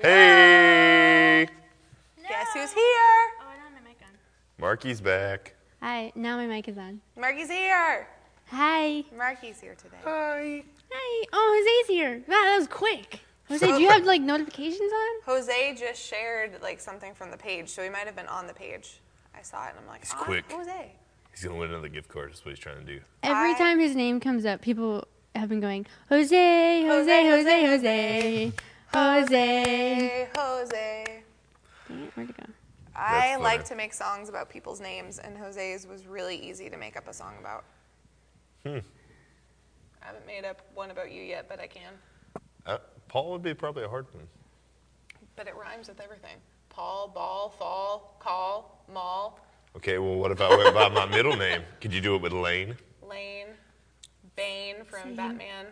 Hey, Guess who's here? Oh, I don't have my mic on. Marky's back. Hi, now my mic is on. Marky's here. Hi. Marky's here today. Hi. Hi. Oh, Jose's here. Wow, that was quick. Jose, do you have like notifications on? Jose just shared like something from the page, so he might have been on the page. I saw it and I'm like, He's "Ah, quick." Jose. He's gonna win another gift card. That's what he's trying to do. Every I- time his name comes up, people have been going, Jose, Jose, Jose, Jose, Jose. Hey, Jose. Dang it, where'd it go? I That's like funny. to make songs about people's names, and Jose's was really easy to make up a song about. Hmm. I haven't made up one about you yet, but I can. Uh, Paul would be probably a hard one. But it rhymes with everything. Paul, ball, fall, call, mall, Okay, well, what if I went by my middle name? Could you do it with Lane? lane, Bane from Same. Batman,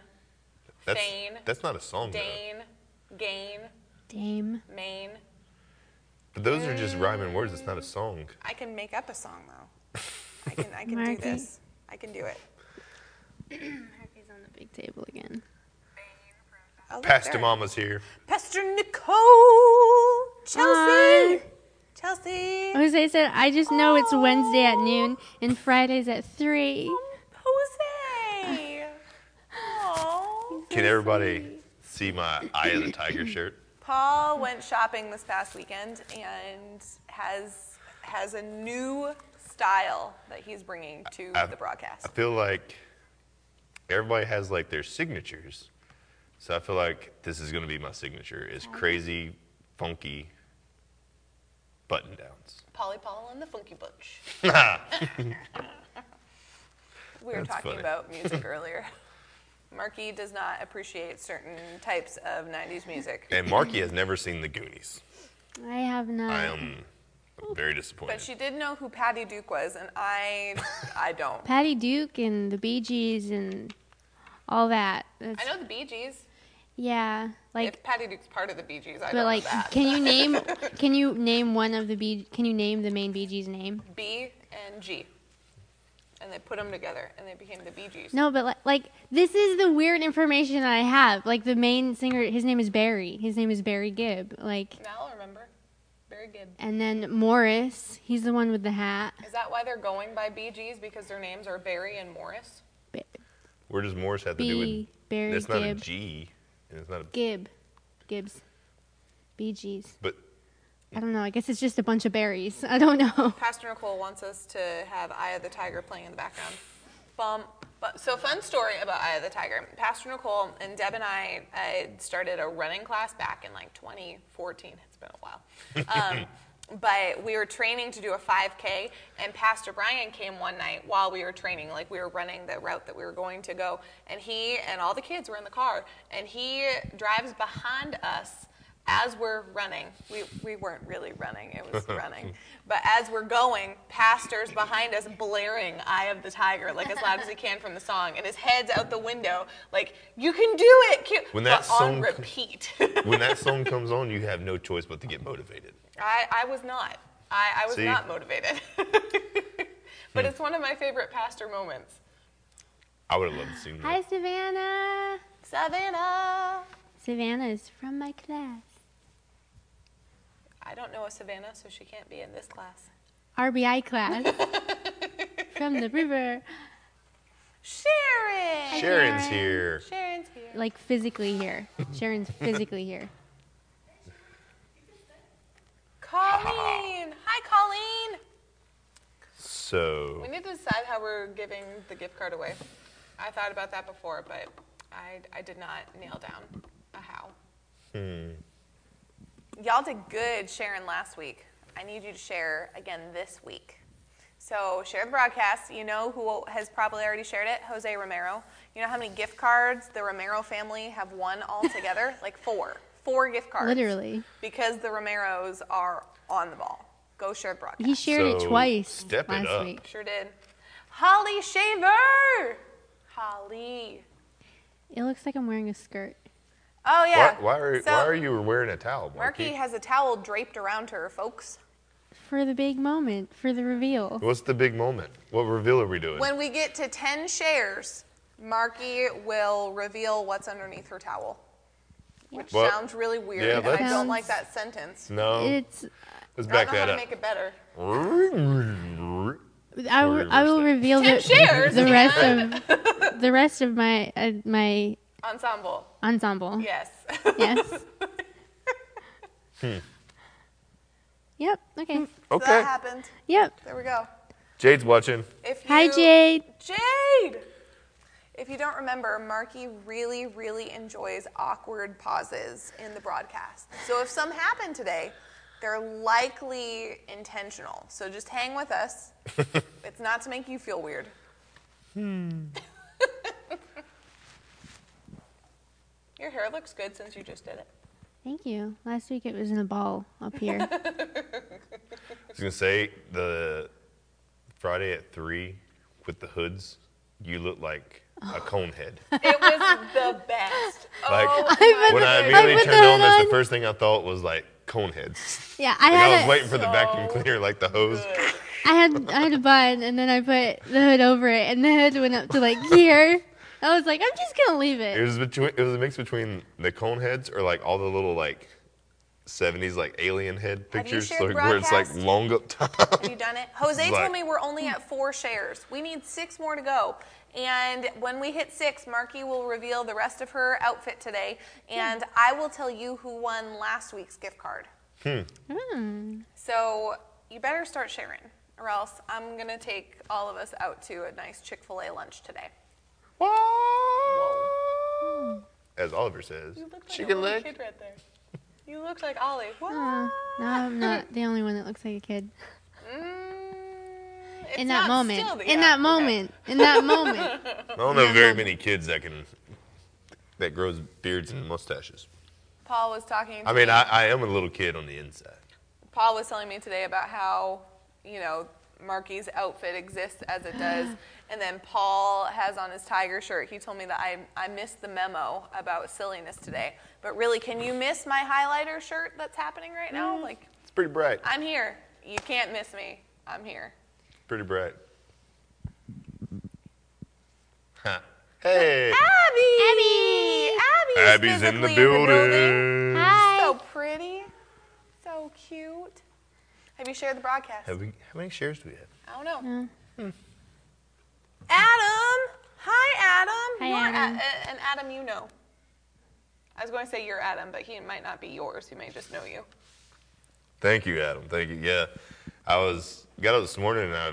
That's Fane, that's not a song though. Dane, Gain, Dame. Maine. But those are just rhyming words. It's not a song. I can make up a song though. I can I can do Marky. this. I can do it. Marky's on the big table again. Oh, look, Pastor there. Mama's here. Pastor Nicole, Chelsea, Hi. Chelsea, Jose said, I just know it's Wednesday at noon and Fridays at 3. Jose. Aw. Can everybody see my Eye of the Tiger shirt? Paul went shopping this past weekend and has has a new style that he's bringing to I- the broadcast. I feel like everybody has like their signatures. So I feel like this is gonna be my signature. Is mm-hmm. crazy, funky button downs. Polly Paul and the Funky Bunch. We were That's talking funny. about music earlier. Marky does not appreciate certain types of 90s music. and Marky has never seen the Goonies. I have not. I am very disappointed. But she did know who Patty Duke was, and I, I don't. Patty Duke and the Bee Gees and all that. That's, I know the Bee Gees. Yeah, like, if Patty Duke's part of the Bee Gees, I but don't like, know that. can you name? Can you name one of the Bee? Can you name the main Bee Gees name? B and G. And they put them together, and they became the Bee Gees. No, but like, like this is the weird information that I have. Like the main singer, his name is Barry. His name is Barry Gibb. Like, Now I'll remember. Very good. and then Morris, he's the one with the hat. Is that why they're going by Bee Gees? Because their names are Barry and Morris? Ba- Where does Morris have to do with? Barry It's not a Gibb. G, and it's not a. Gibb, Gibbs, Bee Gees. But I don't know. I guess it's just a bunch of berries. I don't know. Pastor Nicole wants us to have Eye of the Tiger playing in the background. Bum. But, so, fun story about Eye of the Tiger. Pastor Nicole and Deb and I uh, started a running class back in like 2014. It's been a while. Um, but we were training to do a 5K, and Pastor Brian came one night while we were training. Like we were running the route that we were going to go, and he and all the kids were in the car, and he drives behind us as we're running, we, we weren't really running, it was running. But as we're going, pastor's behind us blaring Eye of the Tiger like as loud as he can from the song, and his head's out the window, like, you can do it, kid. When that but on song- repeat. when that song comes on, you have no choice but to get motivated. I, I was not. I, I was See? not motivated. but hmm. it's one of my favorite pastor moments. I would have loved to see Hi. Savannah. Savannah. Savannah is from my class. I don't know a Savannah, so she can't be in this class. RBI class. from the river. Sharon. Sharon's here. Sharon's here. Like physically here. Sharon's physically here. Colleen. Hi, Colleen. So We need to decide how we're giving the gift card away. I thought about that before, but I, I did not nail down a how. hmm. Y'all did good sharing last week. I need you to share again this week. So share the broadcast. You know who has probably already shared it? Jose Romero. You know how many gift cards the Romero family have won altogether? like four. Four gift cards. Literally. Because the Romeros are on the ball. Go share the broadcast. He shared it So, twice step it last up. week. Sure did. Holly Shaver. Holly. It looks like I'm wearing a skirt. Oh yeah. why, why, are, So, why are you wearing a towel, Marky Marky? has a towel draped around her, folks. For the big moment, for the reveal. What's the big moment? What reveal are we doing? When we get to 10 shares, Marky will reveal what's underneath her towel. which Well, sounds really weird. yeah, and I let's- don't like that sentence. No, It's. let's I back don't know how that to up. make it better. I, Or w- I will reveal Tim the, shares, the rest of the rest of my uh, my Ensemble. ensemble. Yes. Yes. Hmm. Yep. Okay. So Okay. that happened. Yep. There we go. Jade's watching. If you, Hi, Jade. Jade! If you don't remember, Marky really, really enjoys awkward pauses in the broadcast. So if some happen today, they're likely intentional. So just hang with us. it's not to make you feel weird. Hmm. Your hair looks good since you just did it. Thank you. Last week it was in a ball up here. I was gonna say the Friday at three with the hoods. You look like a oh. cone head. It was the best. Like oh, I when my I put immediately the turned on hood this, on. the first thing I thought was like cone heads. yeah, I Like had I was a, waiting for the vacuum So cleaner, like the hose. good. I had I had a bun and then I put the hood over it and the hood went up to like here. I was like, I'm just gonna leave It it. was between. It was a mix between the cone heads or like all the little like. 70s like alien head you pictures, shared so where it's like broadcast? long up top. Have you done it? Jose Like- told me we're only at four shares. We need six more to go. And when we hit six, Marky will reveal the rest of her outfit today. And I will tell you who won last week's gift card. Hmm. So you better start sharing, or else I'm going to take all of us out to a nice Chick fil A lunch today. As Oliver says, You look like chicken a leg. kid right there. You look like Ollie. What? Uh, no, I'm not the only one that looks like a kid. Mm, in that moment. still the- in yeah, that okay. moment. In that moment. I don't know very many kids that can that grows beards and mustaches. Paul was talking to I mean, me. I, I am a little kid on the inside. Paul was telling me today about how, you know, Marky's outfit exists as it does. And then Paul has on his tiger shirt. He told me that I, I missed the memo about silliness today. But really, can you miss my highlighter shirt that's happening right now? Mm, like, It's pretty bright. I'm here. You can't miss me. I'm here. Pretty bright. Huh. Hey, Abby! Abby! Abby's in the building. Hi. So pretty. So cute. Have you shared the broadcast? Have we, how many shares do we have? I don't know. Uh, Adam! Hi, Adam. Hi, You're Adam. A- and Adam, you know. I was going to say you're Adam, but he might not be yours. He may just know you. Thank you, Adam. Thank you. Yeah, I was got up this morning and I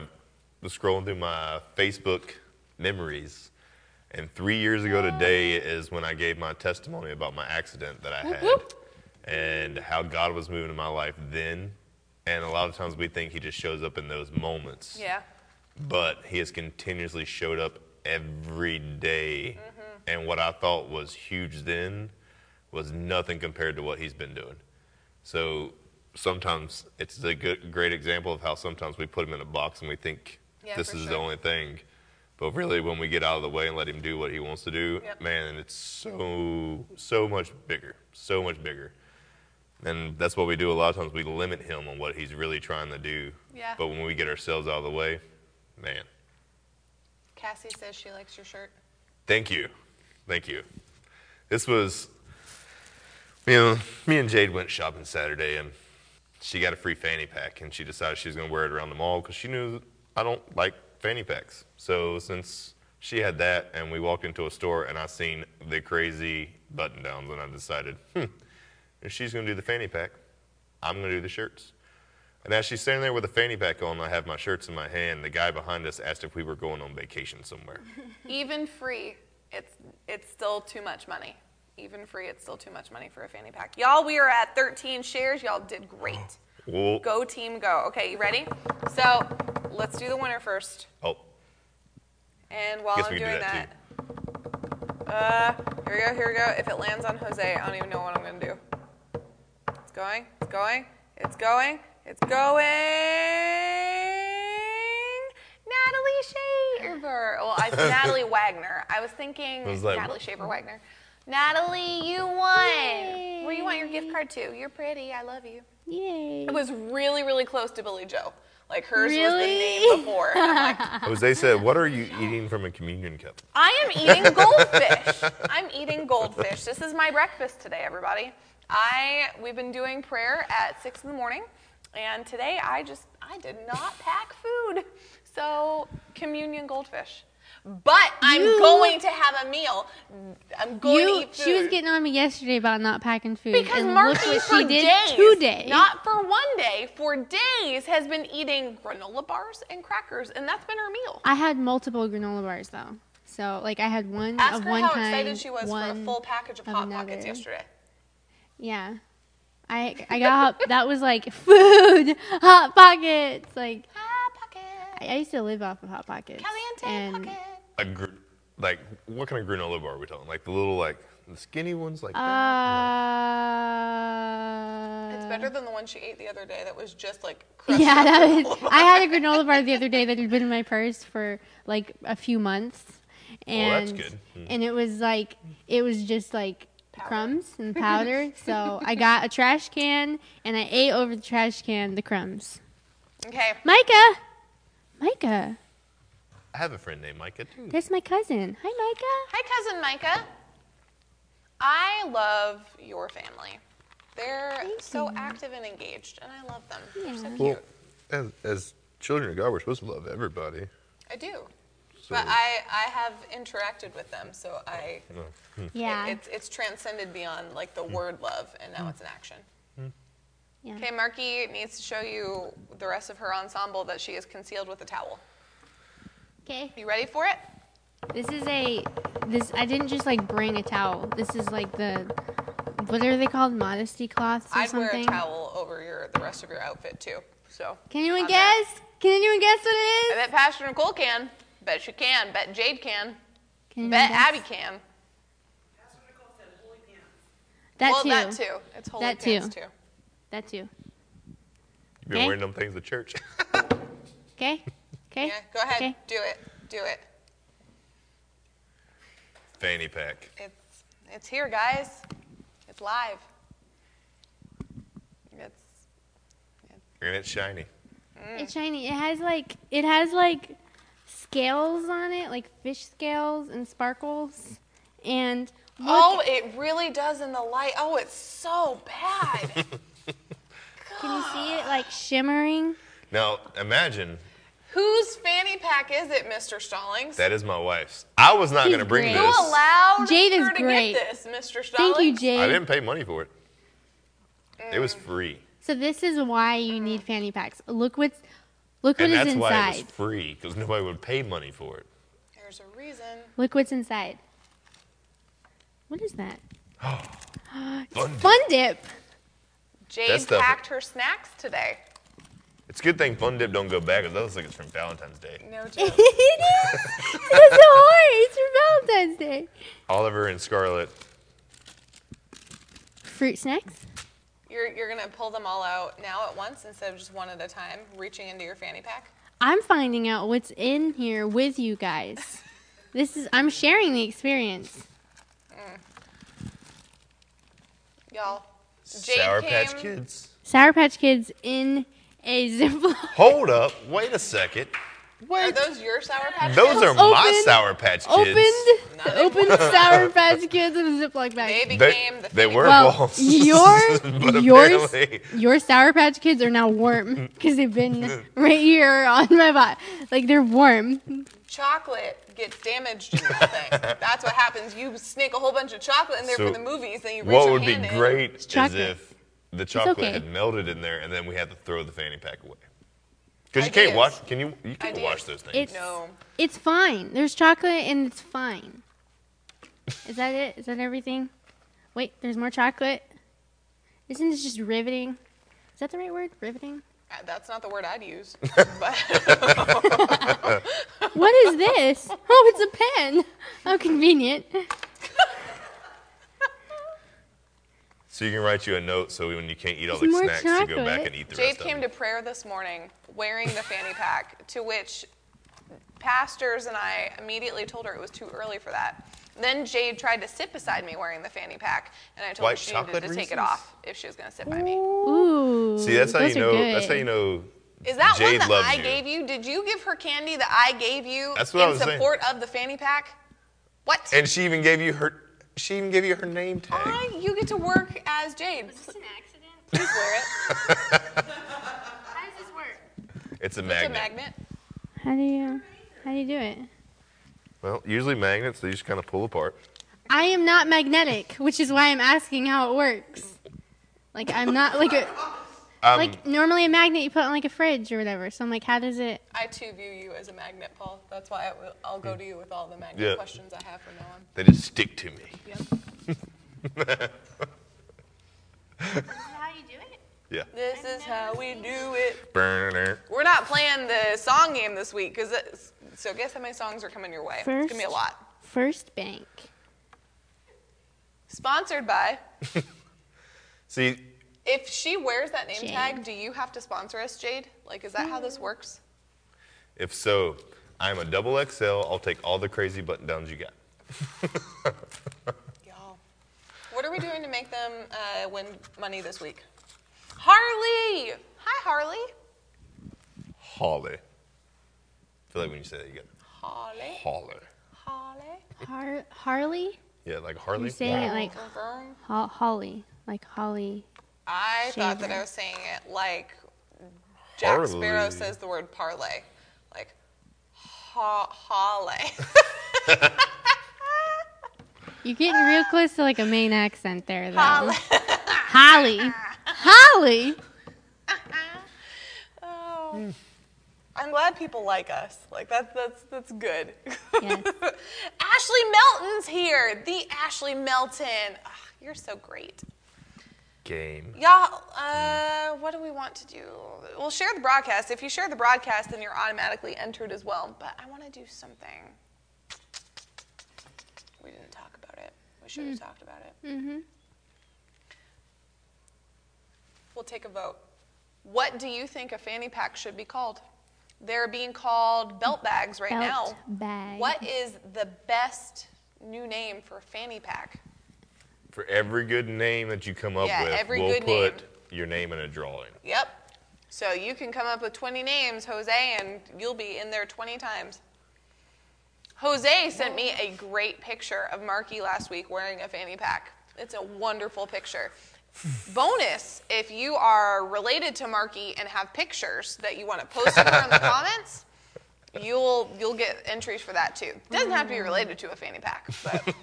was scrolling through my Facebook memories, and three years ago today is when I gave my testimony about my accident that I had, and how God was moving in my life then. And a lot of times we think He just shows up in those moments, Yeah. but He has continuously showed up every day. Mm-hmm. And what I thought was huge then was nothing compared to what He's been doing. So sometimes it's a good, great example of how sometimes we put him in a box and we think Yeah, this is the only thing. But really, when we get out of the way and let him do what he wants to do, Yep. man, it's so, so much bigger, so much bigger. And that's what we do a lot of times. We limit him on what he's really trying to do. Yeah. But when we get ourselves out of the way, man, Cassie says she likes your shirt. Thank you. Thank you. This was, you know, me and Jade went shopping Saturday and she got a free fanny pack and she decided she was going to wear it around the mall because she knew I don't like fanny packs. So since she had that and we walked into a store and I seen the crazy button downs and I decided, hmm, if she's going to do the fanny pack, I'm going to do the shirts. And as she's standing there with a fanny pack on, I have my shirts in my hand. The guy behind us asked if we were going on vacation somewhere. Even free, it's it's still too much money. Even free, it's still too much money for a fanny pack. Y'all, we are at 13 shares. Y'all did great. Go team, go. Okay, you ready? So let's do the winner first. oh, And while Guess I'm doing do that, that uh, here we go, here we go. If it lands on Jose, I don't even know what I'm gonna do. It's going, it's going, it's going, it's going. Natalie Shaver. Well, I Natalie Wagner. I was thinking was like, Natalie? Shaver Wagner. Natalie, you won. Where you want your gift card to? You're pretty. I love you. Yay. It was really, really close to Billy Joe. Like hers was the name before. And I'm like, Jose said, "What are you eating from a communion cup?" I am eating goldfish. I'm eating goldfish. This is my breakfast today, everybody. I we've been doing prayer at six in the morning, and today I just I did not pack food, so communion goldfish. But I'm You- going to have a meal. I'm going to eat food. she was getting on me yesterday about not packing food. because and Marky for she did days, today. not for one day, for days has been eating granola bars and crackers, and that's been her meal. I had multiple granola bars though. So like I had one Ask of her one how kind. excited she was for a full package of of hot pockets yesterday. Yeah. I I got hot, that was like food, hot pockets. Like Hot pocket. I, I used to live off of hot pockets. Caliente and pocket. A gr- like, what kind of granola bar are we talking? Like the little, like the skinny ones, like uh, that? It's better than the one she ate the other day that was just like crushed Yeah, that was, bar. I had a granola bar the other day that had been in my purse for like a few months, Well, and that's good. Hmm. and it was like it was just like Powder. crumbs and powder. so I got a trash can and I ate over the trash can the crumbs. Okay. Micah, Micah, I have a friend named Micah too. that's my cousin. Hi, Micah. Hi, cousin Micah. I love your family. They're Thank so you. active and engaged, and I love them. They're so cute. Well, as, as children of God, we're supposed to love everybody. I do. So, But I, I have interacted with them, so I no. Hmm. Yeah, it, it's it's transcended beyond like the hmm. word love, and now hmm. it's an action. Hmm. yeah. Okay, Marky needs to show you the rest of her ensemble that she is concealed with a towel. Okay. You ready for it? This is a this. I didn't just like bring a towel. This is like the what are they called? Modesty cloths or I'd something. wear a towel over your the rest of your outfit too. So Can anyone on that. guess? Can anyone guess what it is? I it is? bet Pastor Nicole can. Bet she can. Bet Jade can. Can Bet guess? Abby can. That well, too. that too. It's holy That too. pants too. That too. You've been Okay. wearing them things at church. Okay. Okay. Yeah, go ahead. Okay. Do it. Do it. Fanny pack. It's it's here, guys. It's live. It's And it's shiny. Mm. It's shiny. It has like it has like scales on it, like fish scales and sparkles. And look, oh, it really does in the light. Oh, it's so bad. can you see it like shimmering? Now, imagine Whose fanny pack is it, Mr. Stallings? that is my wife's. I was not going to bring great. Who this. allowed Jade is her to great. get this, Mr. Stallings? Thank you, Jade. I didn't pay money for it. It Mm. was free. So this is why you need fanny packs. Look what's look what And is that's why it was free, because nobody would pay money for it. There's a reason. Look what's inside. What is that? Fun Fun dip. Jade That's the- packed her snacks today. It's a good thing Fun Dip don't go bad, because that looks like it's from Valentine's Day. No it joke. is. It's a heart. It's for Valentine's Day. Oliver and Scarlett. Fruit snacks. You're you're gonna pull them all out now at once instead of just one at a time, reaching into your fanny pack. I'm finding out what's in here with you guys. This is I'm sharing the experience. Mm. Y'all. Jade Sour came, Patch Kids. Sour Patch Kids in a Ziploc. Hold up. Wait a second. Are those your Sour Patch Those Kids? are my Opened- Sour Patch Kids. Opened, Not opened Sour Patch Kids in a Ziploc They bag. became They, the they fanny were Well, balls. your but yours, apparently- your Sour Patch Kids are now warm because they've been right here on my body. Like they're warm. chocolate gets damaged in that thing. That's what happens. You snake a whole bunch of chocolate in there So for the movies, then you reach What your would be hand in. great is chocolate. if the chocolate okay. had melted in there and then we had to throw the fanny pack away. Because you can't Ideas. wash. Can you? You can't Ideas. wash those things. It's No. it's fine. There's chocolate and it's fine. Is that it? Is that everything? Wait, there's more chocolate. Isn't this just riveting? Is that the right word? Riveting. Uh, That's not the word I'd use. but What is this? Oh, it's a pen. How convenient. So you can write you a note so when you can't eat all the more snacks, you go back chocolate. and eat the rest. Jade rest came of to them. prayer this morning wearing the fanny pack, to which pastors and I immediately told her it was too early for that. Then Jade tried to sit beside me wearing the fanny pack, and I told her she needed to chocolate take it Reese's? off if she was going to sit by me. Ooh. See, that's how those you are know. good. That's how you know Is that Jade one that loves I you. gave you? Did you give her candy that I gave you That's what I in was saying. support of the fanny pack? What? And she even gave you her. She even gave you her name tag. I, you get to work as Jade. Was this an accident? Please wear it. How does this work? It's a It's a magnet. magnet. How do you how do you do it? Well, usually magnets they just kind of pull apart. I am not magnetic, which is why I'm asking how it works. Like I'm not like a Um, like normally a magnet you put on like a fridge or whatever. So I'm like, how does it? I too view you as a magnet, Paul. That's why I will, I'll go hmm. to you with all the magnet Yeah. questions I have from now on. they just stick to me. Yep. How you do it? Yeah. This is how we do it. Burner. We're not playing the song game this week, cause it, so guess how many songs are coming your way? it's gonna be a First. lot. First bank. Sponsored by. See, If she wears that name Jade. tag, do you have to sponsor us, Jade? Like, is that how this works? If so, I'm a double XL. I'll take all the crazy button downs you got. Y'all. What are we doing to make them uh, win money this week? Harley! Hi, Harley. Holly. I feel like when you say that, you get Harley. Holly. Harley. Har- Harley? Yeah, like Harley. You're saying it like ho- Holly, like Holly. I thought that Shaver. I was saying it like Jack Sparrow Harley. says the word parlay. Ha- Holly. You're getting real close to like a Maine accent there, though. Holly. Holly. Holly. Oh. I'm glad people like us. Like that's that's that's good. Yes. Ashley Melton's here. The Ashley Melton. Ah, you're so great. Game. Y'all, uh, what do we want to do? We'll share the broadcast. If you share the broadcast, then you're automatically entered as well. But I want to do something. We didn't talk about it. We should have talked about it. Mm-hmm. We'll take a vote. What do you think a fanny pack should be called? They're being called belt bags right Belt now. bag. What is the best new name for a fanny pack? For every good name that you come up Yeah, with, every we'll good put name. your name in a drawing. Yep. So you can come up with 20 names, Jose, and you'll be in there 20 times. Jose sent me a great picture of Marky last week wearing a fanny pack. It's a wonderful picture. Bonus, if you are related to Marky and have pictures that you want to post in the comments, you'll you'll get entries for that too. Doesn't have to be related to a fanny pack, but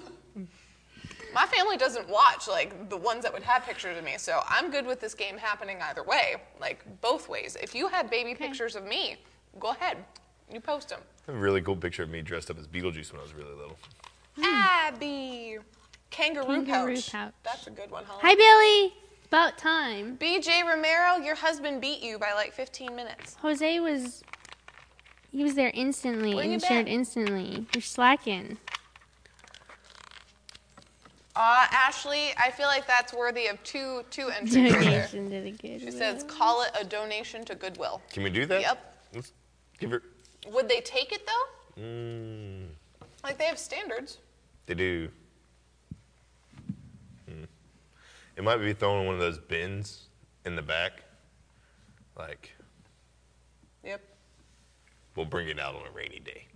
my family doesn't watch like the ones that would have pictures of me, so I'm good with this game happening either way, like both ways. If you had baby pictures of me, go ahead, you post them. I have a really cool picture of me dressed up as Beetlejuice when I was really little. Abby, kangaroo, Kangaroo pouch. pouch. That's a good one, Holly. Hi, Billy. About time. BJ Romero, your husband beat you by like 15 minutes. Jose was. He was there instantly Where you and shared instantly. You're slacking. Uh, Ashley, I feel like that's worthy of two two entries right there. Donation to the good. She says, call it a donation to Goodwill. Can we do that? Yep. Let's give her. Would they take it though? Mm, Like they have standards. they do. Hmm. It might be thrown in one of those bins in the back. Like, Yep. we'll bring it out on a rainy day.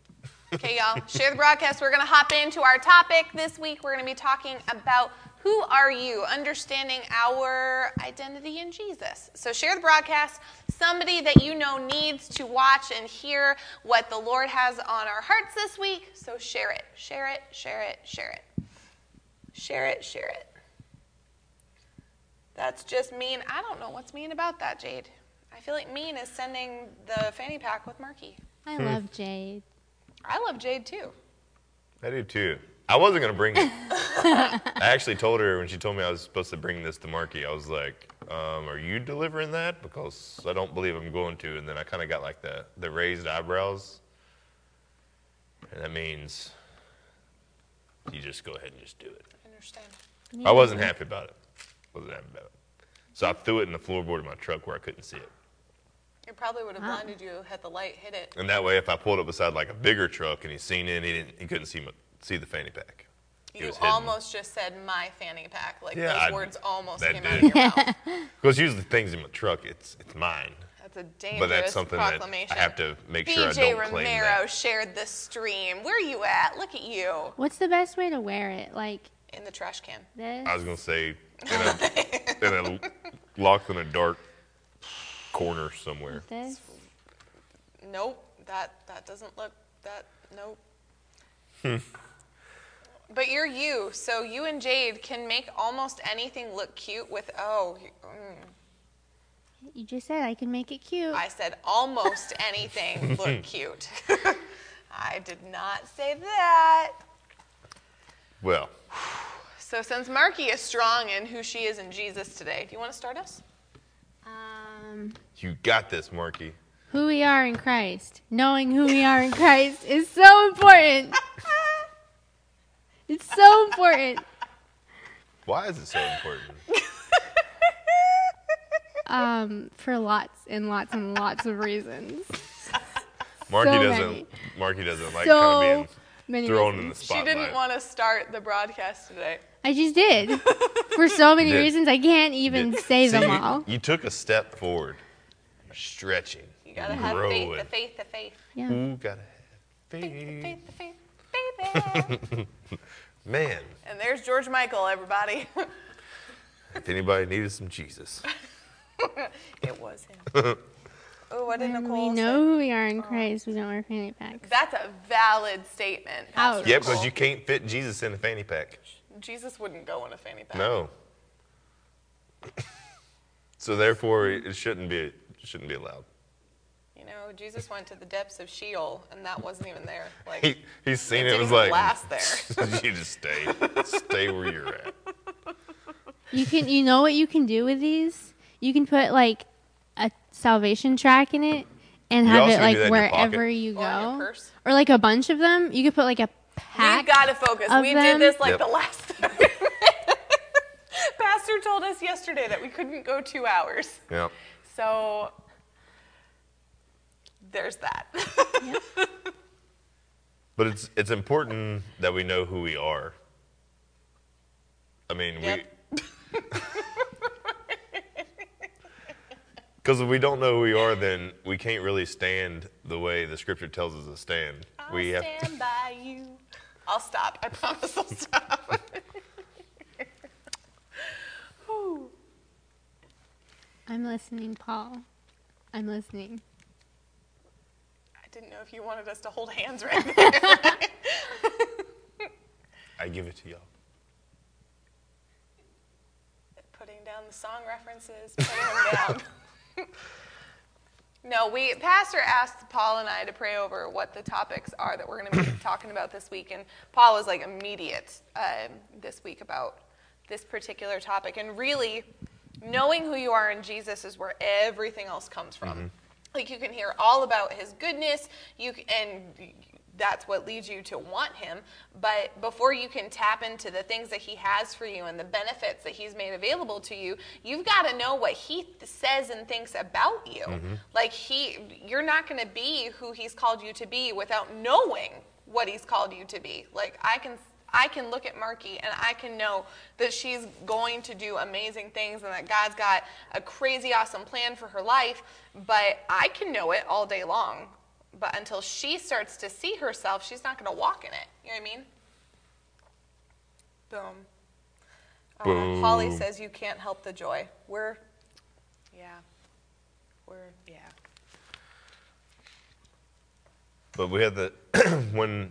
Okay, y'all, share the broadcast. We're going to hop into our topic this week. We're going to be talking about who are you, understanding our identity in Jesus. So, share the broadcast. Somebody that you know needs to watch and hear what the Lord has on our hearts this week. So, share it, share it, share it, share it. Share it, share it. That's just mean. I don't know what's mean about that, Jade. I feel like mean is sending the fanny pack with Marky. I hmm. love Jade. I love Jade too. I do too. I wasn't gonna bring it. I actually told her when she told me I was supposed to bring this to Marky. I was like, um, "Are you delivering that?" Because I don't believe I'm going to. And then I kind of got like the the raised eyebrows, and that means you just go ahead and just do it. I understand. I wasn't happy about it. Wasn't happy about it. So I threw it in the floorboard of my truck where I couldn't see it. It probably would have Wow. blinded you had the light hit it. And that way, if I pulled it beside like a bigger truck and he seen it, he didn't, he couldn't see my, see the fanny pack. You was almost just said my fanny pack. Like Yeah, those I- words almost came did. out of your mouth. Because usually things in my truck, it's it's mine. That's a dangerous But that's something that proclamation. I have to make sure I BJ don't claim Romero that. shared the stream. Where are you at? Look at you What's the best way to wear it? Like in the trash can. this? I was gonna say in a, in a locked in a dark corner somewhere. this? Nope, that that doesn't look that. Nope. Hmm. But you're you, so you and Jade can make almost anything look cute with oh. you- mm. You just said I can make it cute. I said almost anything look cute. I did not say that. Well, So since Marky is strong in who she is in Jesus today, do you want to start us? um, you got this, Marky. who we are in Christ. Knowing who we are in Christ is so important. It's so important. Why is it so important? Um, for lots and lots and lots of reasons. Marky So doesn't. many. Marky doesn't like so kind of many being thrown in the reasons. She didn't want to start the broadcast today. I just did. For so many Did. reasons, I can't even Did- say See, them you, all. You took a step forward. You're stretching. You gotta have faith, growing. the faith, the faith, Yeah. Who gotta have faith, the faith? faith, the faith, baby. Man, and there's George Michael, everybody. if anybody needed some Jesus. it was him. oh, what did When Nicole we say? know who we are in oh. Christ, we don't wear fanny packs. That's a valid statement. Ouch. Pastor Yeah, because you can't fit Jesus in a fanny pack. Jesus wouldn't go in a fanny pack. No. so therefore, it shouldn't be. It shouldn't be allowed. You know, Jesus went to the depths of Sheol, and that wasn't even there. Like, He, he's seen It it. Was like, last there. you just stay, stay where you're at. You can, you know what you can do with these? You can put like a salvation track in it and You have it like do that in your pocket. wherever you Or in your go, purse. or like a bunch of them. You could put like a pack. We've got to focus. We them. did this like Yep. the last time. Pastor told us yesterday that we couldn't go two hours. Yeah. So there's that. But it's it's important that we know who we are. I mean, Yep. we because if we don't know who we are, then we can't really stand the way the Scripture tells us to stand. I'll we have stand by you. I'll stop. I promise I'll stop. I'm listening, Paul. I'm listening. I didn't know if you wanted us to hold hands right there. I give it to y'all. putting down the song references, putting them down. no, we Pastor asked Paul and I to pray over what the topics are that we're going to be talking about this week, and Paul was like immediate um, this week about this particular topic, and really knowing who you are in Jesus is where everything else comes from. Mm-hmm. Like you can hear all about His goodness, you and that's what leads you to want him. But before you can tap into the things that he has for you and the benefits that he's made available to you, you've got to know what he th- says and thinks about you. Mm-hmm. Like he you're not going to be who he's called you to be without knowing what he's called you to be. Like I can I can look at Marky and I can know that she's going to do amazing things and that God's got a crazy awesome plan for her life, but I can know it all day long. But until she starts to see herself, she's not going to walk in it. You know what I mean? Boom. Uh, Holly says you can't help the joy. We're, yeah. We're, yeah. But we had the when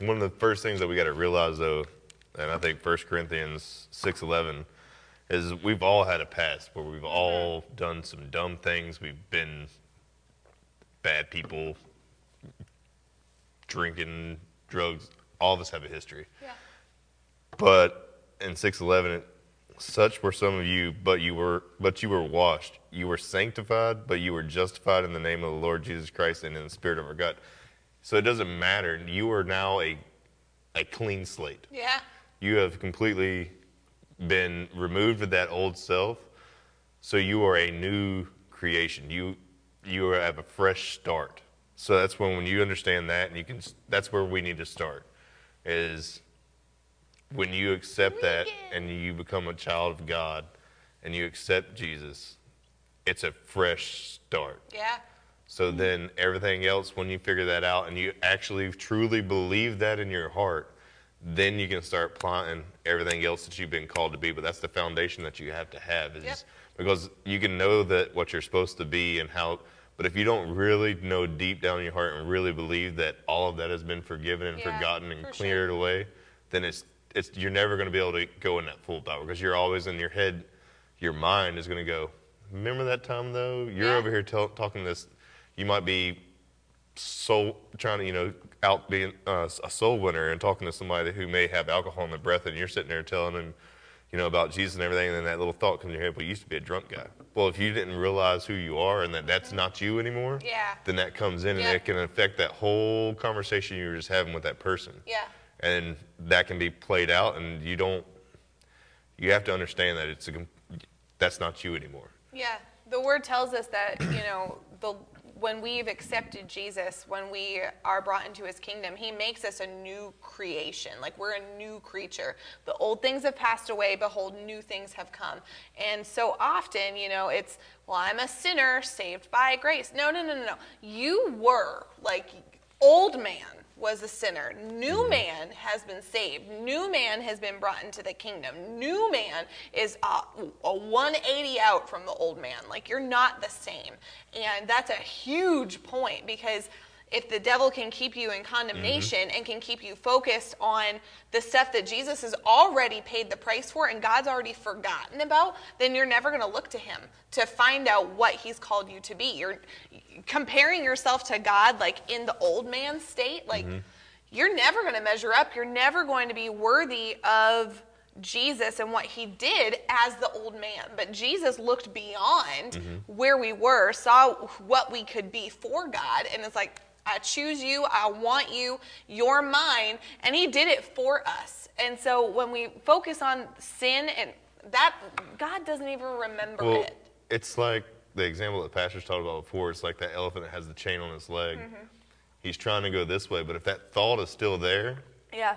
one of the first things that we got to realize though, and I think 1 Corinthians six eleven is we've all had a past where we've all done some dumb things. We've been bad people, drinking, drugs. All of us have a history. Yeah. But in 611, such were some of you, but you were but you were washed. You were sanctified, but you were justified in the name of the Lord Jesus Christ and in the Spirit of our God. So it doesn't matter. You are now a a clean slate. Yeah. You have completely been removed of that old self. So you are a new creation. You you have a fresh start. So that's when when you understand that and you can that's where we need to start is when you accept that and you become a child of God and you accept Jesus, it's a fresh start. Yeah. So then everything else, when you figure that out and you actually truly believe that in your heart, then you can start planting everything else that you've been called to be. But that's the foundation that you have to have is Yep. because you can know that what you're supposed to be and how but if you don't really know deep down in your heart and really believe that all of that has been forgiven and Yeah, forgotten and for cleared sure. away, then it's it's you're never going to be able to go in that full power because you're always in your head, your mind is going to go. Remember that time though? You're Yeah. over here tell, talking this. You might be soul trying to you know out being uh, a soul winner and talking to somebody who may have alcohol in their breath, and you're sitting there telling them, you know, about Jesus and everything, and then that little thought comes in your head. Well, you used to be a drunk guy. Well, if you didn't realize who you are and that that's not you anymore, Yeah. then that comes in and it can affect that whole conversation you were just having with that person Yeah. and that can be played out and you don't you have to understand that it's a that's not you anymore Yeah, the word tells us that you know the when we've accepted Jesus, when we are brought into His kingdom, He makes us a new creation. Like we're a new creature. The old things have passed away. Behold, new things have come. And so often, you know, it's well, I'm a sinner saved by grace. No, no, no, no, no. You were like old man was a sinner. New mm-hmm. man has been saved. New man has been brought into the kingdom. New man is a, a 180 out from the old man. Like you're not the same. And that's a huge point because if the devil can keep you in condemnation mm-hmm. and can keep you focused on the stuff that Jesus has already paid the price for and God's already forgotten about, then you're never going to look to him to find out what he's called you to be. You're comparing yourself to God like in the old man state, like mm-hmm. you're never going to measure up. You're never going to be worthy of Jesus and what he did as the old man. But Jesus looked beyond mm-hmm. where we were, saw what we could be for God, and it's like, I choose you, I want you, you're mine. And he did it for us. And so when we focus on sin and that, God doesn't even remember well it. it's like the example that pastor's talked about before it's like that elephant that has the chain on its leg Mm-hmm. he's trying to go this way but if that thought is still there Yeah.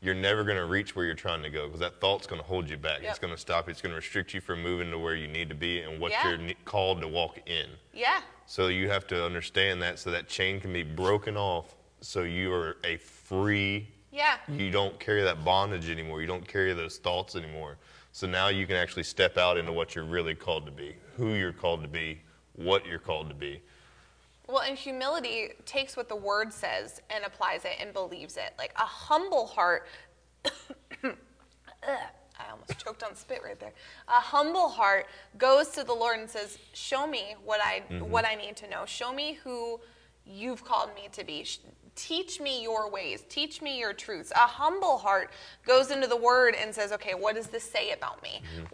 you're never going to reach where you're trying to go because that thought's going to hold you back Yep. it's going to stop you it's going to restrict you from moving to where you need to be and what Yeah. you're called to walk in Yeah. So you have to understand that so that chain can be broken off so you are a free Yeah. you don't carry that bondage anymore. You don't carry those thoughts anymore. So now you can actually step out into what you're really called to be, who you're called to be, what you're called to be. Well, and humility takes what the word says and applies it and believes it. Like a humble heart. I almost choked on spit right there. A humble heart goes to the Lord and says, "Show me what I mm-hmm. what I need to know. Show me who you've called me to be. Teach me your ways. Teach me your truths." A humble heart goes into the Word and says, "Okay, what does this say about me?" Mm-hmm.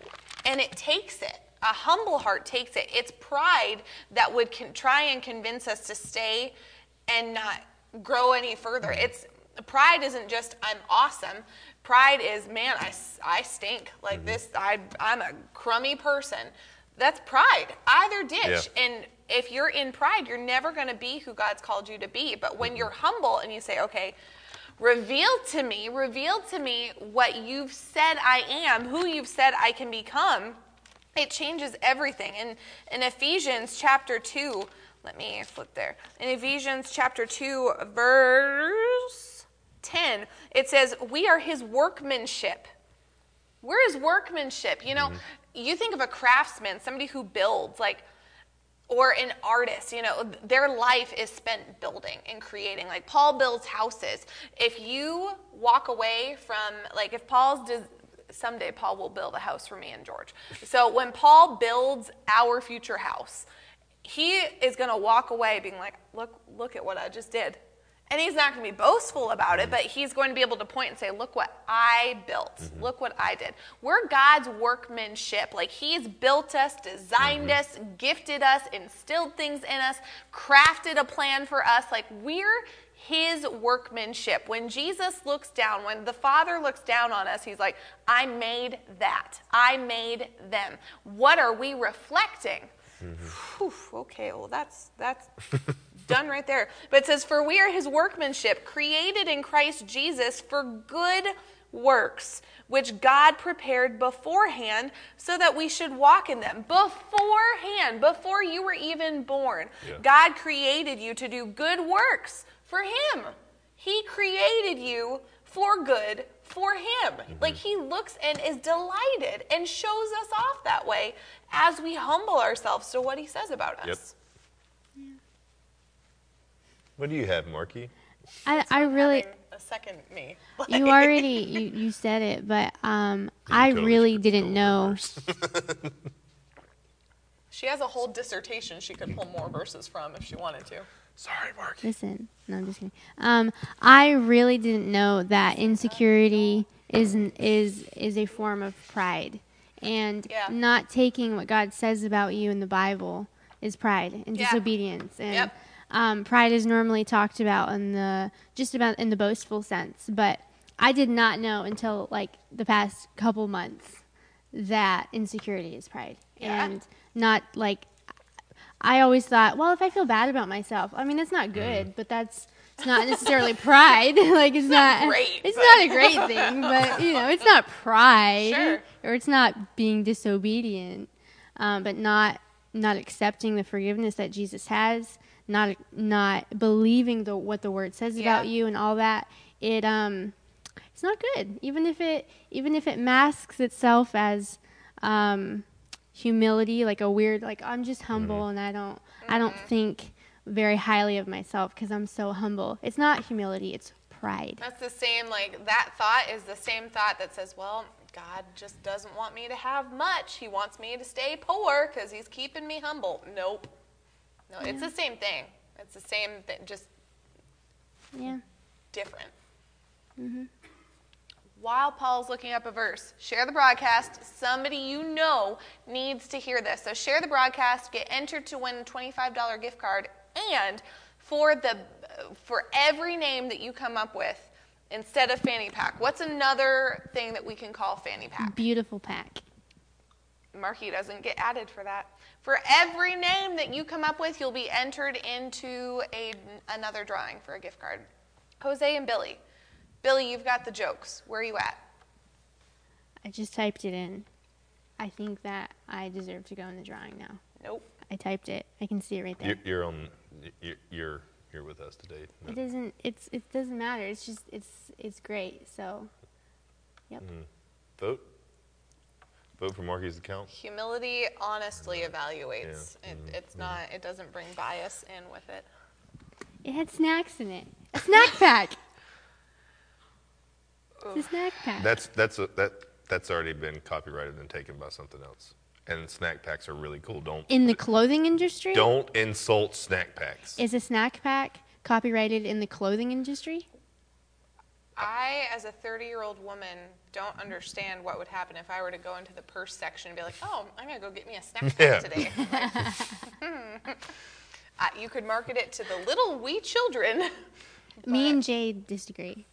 And it takes it. A humble heart takes it. It's pride that would con- try and convince us to stay and not grow any further. Mm-hmm. It's pride isn't just I'm awesome. Pride is man, I, I stink like mm-hmm. this. I I'm a crummy person. That's pride. Either ditch. Yeah. And if you're in pride, you're never going to be who God's called you to be. But when mm-hmm. you're humble and you say, okay, reveal to me, reveal to me what you've said I am, who you've said I can become, it changes everything. And in Ephesians chapter 2, let me flip there. In Ephesians chapter 2, verse 10, it says, We are his workmanship. We're his workmanship. You know, mm-hmm. you think of a craftsman, somebody who builds, like, or an artist, you know, their life is spent building and creating. Like Paul builds houses. If you walk away from, like, if Paul's, des- someday Paul will build a house for me and George. So when Paul builds our future house, he is going to walk away being like, look, look at what I just did. And he's not going to be boastful about it, mm-hmm. but he's going to be able to point and say, Look what I built. Mm-hmm. Look what I did. We're God's workmanship. Like he's built us, designed mm-hmm. us, gifted us, instilled things in us, crafted a plan for us. Like we're his workmanship. When Jesus looks down, when the Father looks down on us, he's like, I made that. I made them. What are we reflecting? Whew, okay, well that's that's done right there. But it says, For we are his workmanship, created in Christ Jesus for good works which God prepared beforehand so that we should walk in them. Beforehand, before you were even born, Yeah. God created you to do good works for Him. He created you for good for Him. Mm-hmm. Like He looks and is delighted and shows us off that way as we humble ourselves to what He says about us. Yep. What do you have, Marky? I, I really, a second me. you already, you, you said it, but um, I totally really didn't know. She has a whole dissertation she could pull more verses from if she wanted to. Sorry, Marky. Listen, no, I'm just kidding. Um, I really didn't know that insecurity is is is a form of pride, and Yeah. not taking what God says about you in the Bible is pride and Yeah. disobedience. And Yep. Um, pride is normally talked about in the just about in the boastful sense, but I did not know until like the past couple months that insecurity is pride Yeah. and not like I always thought, well, if I feel bad about myself, I mean, it's not good, but that's it's not necessarily pride. like it's, not not, great, It's but- not a great thing, but you know, it's not pride, Sure. or it's not being disobedient, um, but not not accepting the forgiveness that Jesus has, not not believing the what the Word says about you and all that. It um, it's not good. Even if it even if it masks itself as um, humility, like a weird like I'm just humble and I don't I don't think very highly of myself because I'm so humble. It's not humility, it's pride. That's the same, like, that thought is the same thought that says, well, God just doesn't want me to have much. He wants me to stay poor because he's keeping me humble. Nope. No, it's the same thing. It's the same thing, just Yeah. different. Mm-hmm. While Paul's looking up a verse, share the broadcast. Somebody you know needs to hear this. So share the broadcast, get entered to win a $25 gift card, and for the for every name that you come up with instead of fanny pack, what's another thing that we can call fanny pack? Beautiful pack. Marky doesn't get added for that. For every name that you come up with, you'll be entered into a, another drawing for a gift card. Jose and Billy. Billy, you've got the jokes. Where are you at? I just typed it in. I think that I deserve to go in the drawing now. Nope. I typed it. I can see it right there. You're, you're on. You're, you're you're with us today. It doesn't. It's. It doesn't matter. It's just. It's. It's great. So. Yep. Mm. Vote. Vote for Marky's account. Humility honestly evaluates. Yeah. It, mm-hmm. it's mm-hmm. not. It doesn't bring bias in with it. It had snacks in it. A snack pack. It's a snack pack. That's that's a, that that's already been copyrighted and taken by something else. And snack packs are really cool. Don't in the clothing industry. don't insult snack packs. Is a snack pack copyrighted in the clothing industry? I, as a 30 year old woman, don't understand what would happen if I were to go into the purse section and be like, oh, I'm going to go get me a snack pack Yeah. today. Like, uh, you could market it to the little wee children. Me and Jade disagree.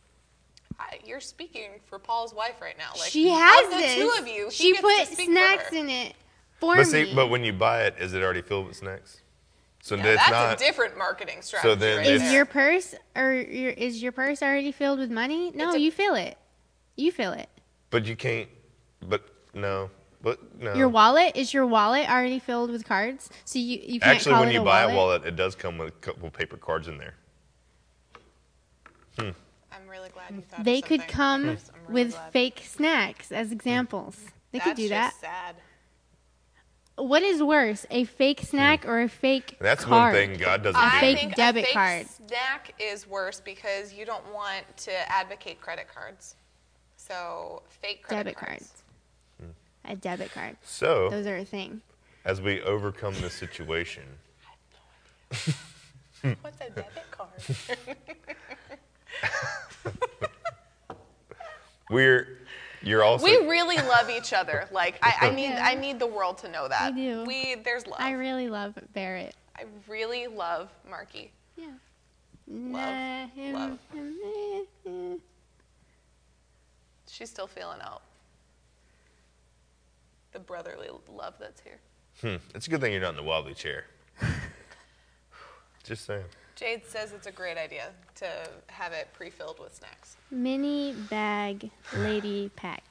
I, you're speaking for Paul's wife right now. Like, she has of the this. two of you, she gets put to speak for snacks in it for But me. see, but when you buy it, is it already filled with snacks? So Now, it's that's not. a different marketing strategy. then right is there. your purse or your is your purse already filled with money? No, a- you fill it. You fill it. but you can't. But no. But no. Your wallet is your wallet already filled with cards, so you you can't Actually, call when it you a buy wallet. a wallet, it does come with a couple paper cards in there. Hmm. I'm really glad you thought of They could come really with glad. fake snacks as examples. They could That's do that. just sad. What is worse, a fake hmm. snack or a fake That's card? one thing God doesn't A I do. fake think debit a fake card. snack is worse because you don't want to advocate credit cards. So fake credit Debit cards. A debit card. So, Those are a thing. as we overcome this situation, What's a debit card? we're you're also we really love each other. Like I, I need Yeah. I need the world to know that. We do. We there's love. I really love Barrett. I really love Marky. Yeah. Love, Nah, love. him. She's still feeling out the brotherly love that's here. Hmm, it's a good thing you're not in the wobbly chair. Just saying. Jade says it's a great idea to have it pre-filled with snacks. Mini bag lady pack.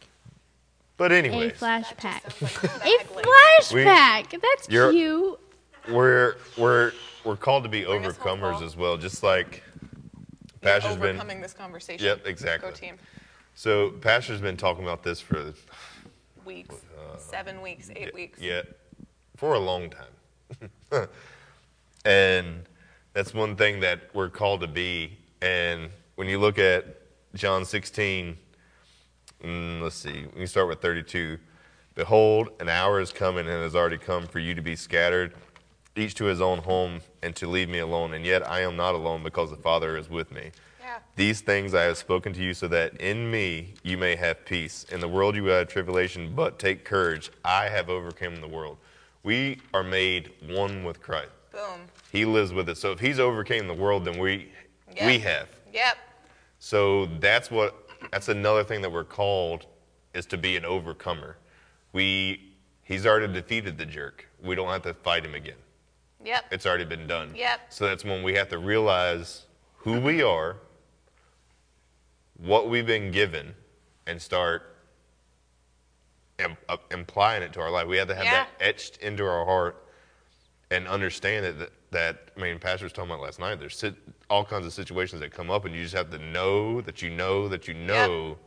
But A anyways, flash pack. like a A bag lady. flash We- pack. That's cute. we're we're we're called to be Bring overcomers as well, just like You're Pastor's been. overcoming this conversation. Yep, exactly. Go team. So Pastor's been talking about this for Weeks, uh, seven weeks, eight weeks. Yeah, for a long time. and that's one thing that we're called to be. And when you look at John 16, mm, let's see, we start with 32. Behold, an hour is coming and has already come for you to be scattered, each to his own home, and to leave me alone. And yet I am not alone because the Father is with me. Yeah. These things I have spoken to you so that in me you may have peace. In the world you will have tribulation, but take courage. I have overcome the world. We are made one with Christ. Boom. He lives with it. So if he's overcame the world, then we Yep. we have. Yep. So that's what that's another thing that we're called is to be an overcomer. We he's already defeated the jerk. We don't have to fight him again. Yep. It's already been done. Yep. So that's when we have to realize who we are, what we've been given, and start uh, implying it to our life. We have to have that etched into our heart and understand that, that, that I mean, Pastor was talking about last night. There's sit, all kinds of situations that come up, and you just have to know that you know that you know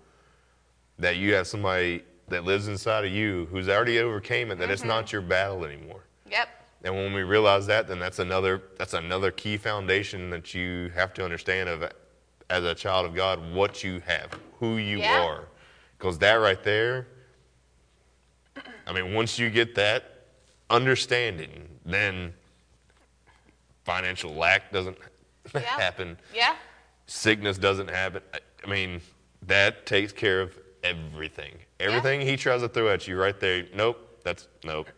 that you have somebody that lives inside of you who's already overcame it. That it's Mm-hmm. not your battle anymore. Yep. And when we realize that, then that's another that's another key foundation that you have to understand of as a child of God what you have, who you Yeah. are. Because that right there, I mean, once you get that understanding, then financial lack doesn't Yeah. happen. Yeah. Sickness doesn't happen. I- I mean, that takes care of everything. Everything he tries to throw at you right there, nope, that's nope.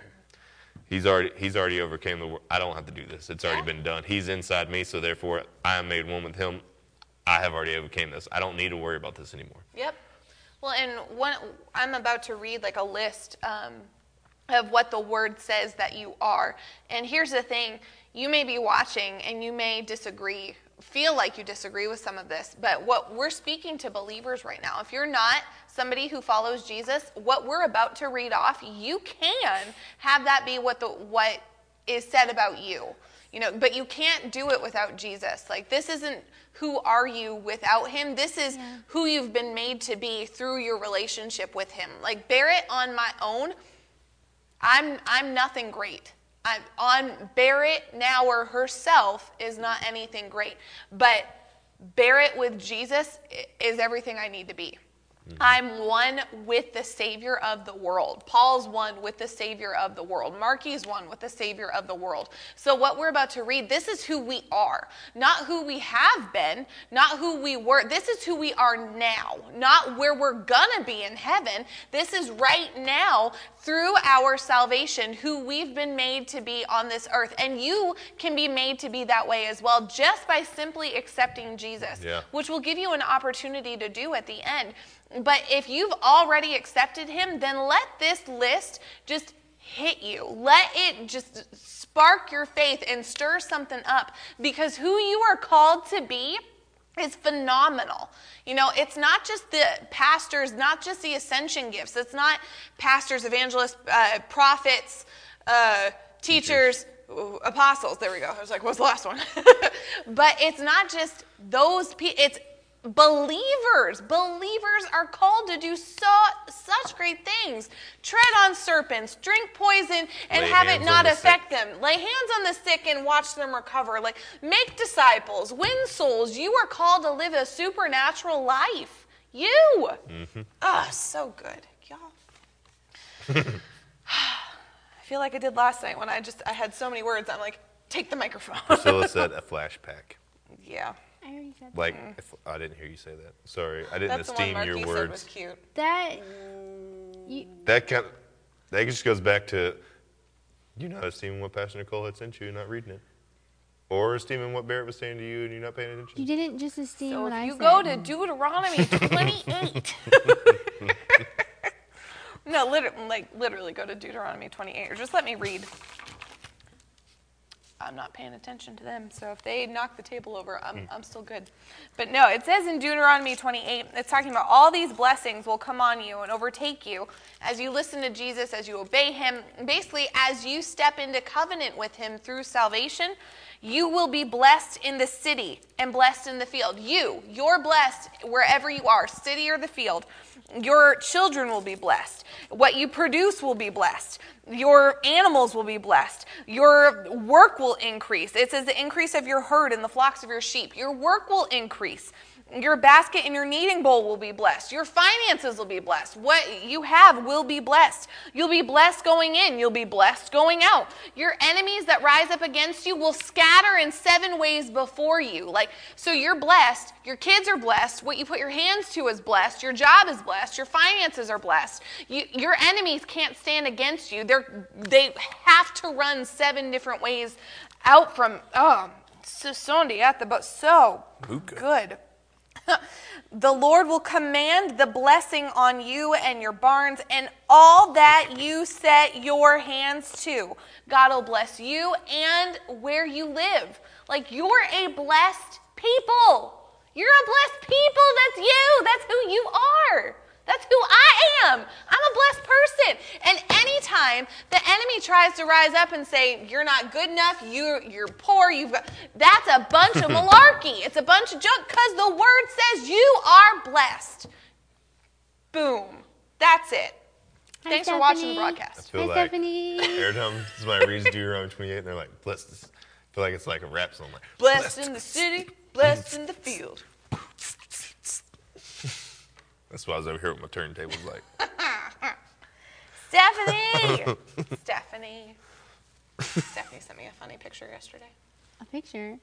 He's already he's already overcame the world. I don't have to do this. It's already Yeah. been done. He's inside me, so therefore I am made one with him. I have already overcame this. I don't need to worry about this anymore. Yep. Well, and one, I'm about to read like a list um, of what the word says that you are. And here's the thing you may be watching and you may disagree, feel like you disagree with some of this, but what we're speaking to believers right now, if you're not somebody who follows Jesus, what we're about to read off, you can have that be what the what is said about you. You know, but you can't do it without Jesus. Like this isn't who are you without him. This is who you've been made to be through your relationship with him. Like bear it on my own. I'm I'm nothing great. I'm on Barrett now or herself is not anything great. But Barrett with Jesus is everything I need to be. Mm-hmm. I'm one with the Savior of the world. Paul's one with the Savior of the world. Marky's one with the Savior of the world. So, what we're about to read, this is who we are, not who we have been, not who we were. This is who we are now, not where we're gonna be in heaven. This is right now through our salvation, who we've been made to be on this earth. And you can be made to be that way as well, just by simply accepting Jesus, Yeah. which will give you an opportunity to do at the end. But if you've already accepted him, then let this list just hit you. Let it just spark your faith and stir something up because who you are called to be is phenomenal. You know, it's not just the pastors, not just the ascension gifts. It's not pastors, evangelists, uh, prophets, uh, teachers, apostles. There we go. I was like, what's the last one? but it's not just those people. It's believers believers are called to do so such great things. Tread on serpents drink poison and Lay have it not the affect them. Lay hands on the sick and watch them recover. Like make disciples win souls. You are called to live a supernatural life. You. Ah so good y'all. I feel like i did last night when i just i had so many words. I'm like take the microphone. Priscilla said a flashback. yeah I already said Like if, I didn't hear you say that. Sorry, I didn't that's the one esteem Marky your said was words. cute that. Mm. You, That kind of, that just goes back to you not esteeming what Pastor Nicole had sent you and not reading it, or esteeming what Barrett was saying to you and you're not paying attention. you didn't just esteem So what if I you said. go to Deuteronomy 28, no, literally, like literally go to Deuteronomy 28, or just let me read. I'm not paying attention to them. So if they knock the table over, I'm, hmm. I'm still good. But no, it says in Deuteronomy 28, it's talking about all these blessings will come on you and overtake you as you listen to Jesus, as you obey him. Basically, as you step into covenant with him through salvation, you will be blessed in the city and blessed in the field. You, you're blessed wherever you are, city or the field. Your children will be blessed. What you produce will be blessed. Your animals will be blessed. Your work will increase. It says the increase of your herd and the flocks of your sheep. Your work will increase. Your basket and your kneading bowl will be blessed. Your finances will be blessed. What you have will be blessed. You'll be blessed going in. You'll be blessed going out. Your enemies that rise up against you will scatter in seven ways before you. Like, so you're blessed. Your kids are blessed. What you put your hands to is blessed. Your job is blessed. Your finances are blessed. You, your enemies can't stand against you. They're, they have to run seven different ways out from, oh, Susondi at the boat. So Hookah. good. the Lord will command the blessing on you and your barns and all that you set your hands to. God will bless you and where you live. Like you're a blessed people. You're a blessed people. That's you. That's who you are. That's who I am. I'm a blessed person. And anytime the enemy tries to rise up and say, You're not good enough, you, you're poor, you've got, that's a bunch of malarkey. It's a bunch of junk because the word says you are blessed. Boom. That's it. Hi, Thanks for watching the Stephanie. broadcast. feel Hi, like Stephanie. every time somebody reads Deuteronomy 28, and they're like, blessed. I feel like it's like a rap song. Like, Blessed in the city, blessed in the field. That's why I was over here with my turntable Like, Stephanie! Stephanie. Stephanie sent me a funny picture yesterday. A picture.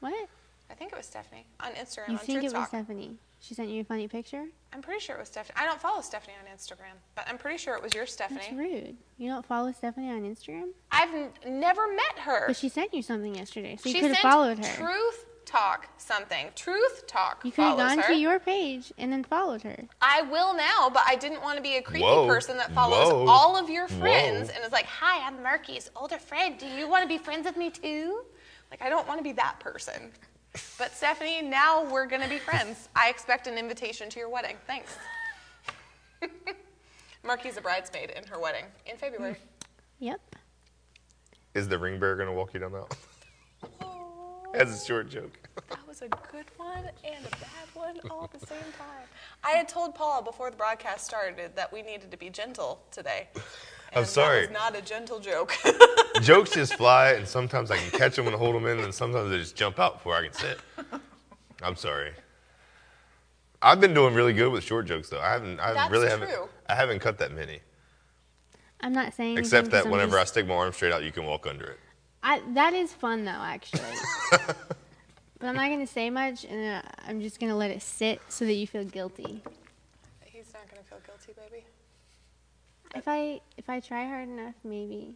What? I think it was Stephanie on Instagram You on think Truth it was Stephanie? She sent you a funny picture? I'm pretty sure it was Stephanie. I don't follow Stephanie on Instagram, but I'm pretty sure it was your That's Stephanie. rude. You don't follow Stephanie on Instagram? I've n- never met her. But she sent you something yesterday, so you could have followed her. Truth Talk something. Truth Talk you could have follows gone her. to your page and then followed her. I will now, but I didn't want to be a creepy Whoa. person that follows Whoa. all of your friends Whoa. and is like, "Hi, I'm Murky's older friend. Do you want to be friends with me too?" Like, I don't want to be that person. But Stephanie, now we're gonna be friends. I expect an invitation to your wedding. Thanks. Murky's a bridesmaid in her wedding in February. Yep. is the ring bearer going to walk you down the aisle? As a short joke. that was a good one and a bad one all at the same time. I had told Paul before the broadcast started that we needed to be gentle today. I'm sorry. That was not a gentle joke. Jokes just fly, and sometimes I can catch them and hold them in, and sometimes they just jump out before I can sit. I'm sorry. I've been doing really good with short jokes, though. I haven't. I That's really haven't. true. I haven't cut that many. I'm not saying anything Except 'cause that I'm whenever I just- stick my arm straight out, you can walk under it. I, that is fun though, actually. but I'm not gonna say much, and uh, I'm just gonna let it sit so that you feel guilty. He's not gonna feel guilty, baby. If I if I try hard enough, maybe.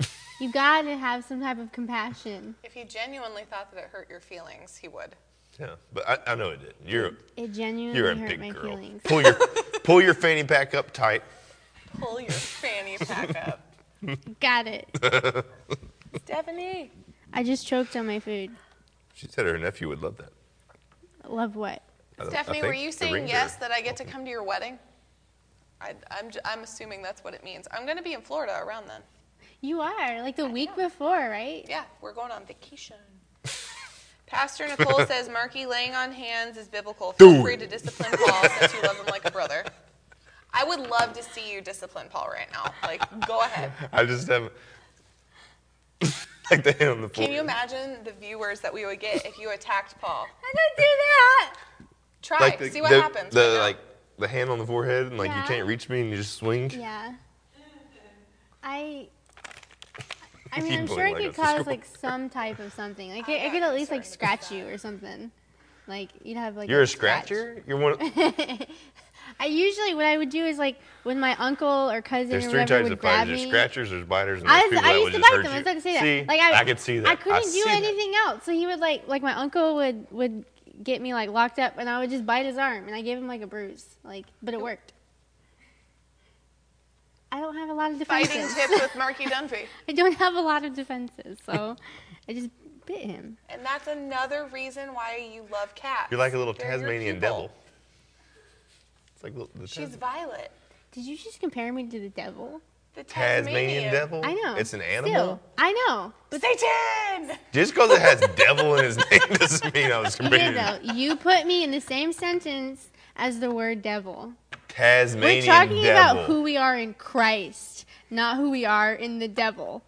Mm. You gotta have some type of compassion. If he genuinely thought that it hurt your feelings, he would. Yeah, but I, I know it did. You're It genuinely you're a hurt big my girl. feelings. Pull your pull your fanny pack up tight. Pull your fanny pack up. Got it. Stephanie. I just choked on my food. She said her nephew would love that. Love what? I don't- I Stephanie, were you saying yes that I get to come to your wedding? I, I'm, j- I'm assuming that's what it means. I'm going to be in Florida around then. You are like the week before, right? Yeah, we're going on vacation. Pastor Nicole says Marky laying on hands is biblical. Feel Do free to discipline Paul since you love him like a brother. I would love to see you discipline Paul right now. Like, go ahead. I just haven't. like the hand on the floor. Can you imagine the viewers that we would get if you attacked Paul? I didn't do that. Try, Like the, see what the, happens. The right like the hand on the forehead, and like Yeah. you can't reach me, and you just swing. Yeah. I. I mean, I'm sure it like could cause like some type of something. Like I'm I, I not could at least like scratch you or something. Like you'd have like. You're a scratch. scratcher. You're one. I usually what I would do is like when my uncle or cousin There's or three whatever types would of grab fighters. There's me. scratchers. There's biters, and there's I, was, people I that used would to just bite hurt them. I you. was about to say that. See, like I, I could see that. I couldn't see do that. anything else. So he would like like my uncle would would get me like locked up, and I would just bite his arm, and I gave him like a bruise. Like, but it worked. I don't have a lot of Fighting defenses. tips with Marky Dunphy. I don't have a lot of defenses, so I just bit him. And that's another reason why you love cats. You're like a little They're Tasmanian devil. It's like little- the She's Tas- Violet. Did you just compare me to the devil? The Tasmanian devil. I know. It's an animal. Still, I know. But Satan! Just because it has devil in his name doesn't mean I was You did comparing though. You put me in the same sentence as the word devil. Tasmanian We're talking devil. about who we are in Christ, not who we are in the devil.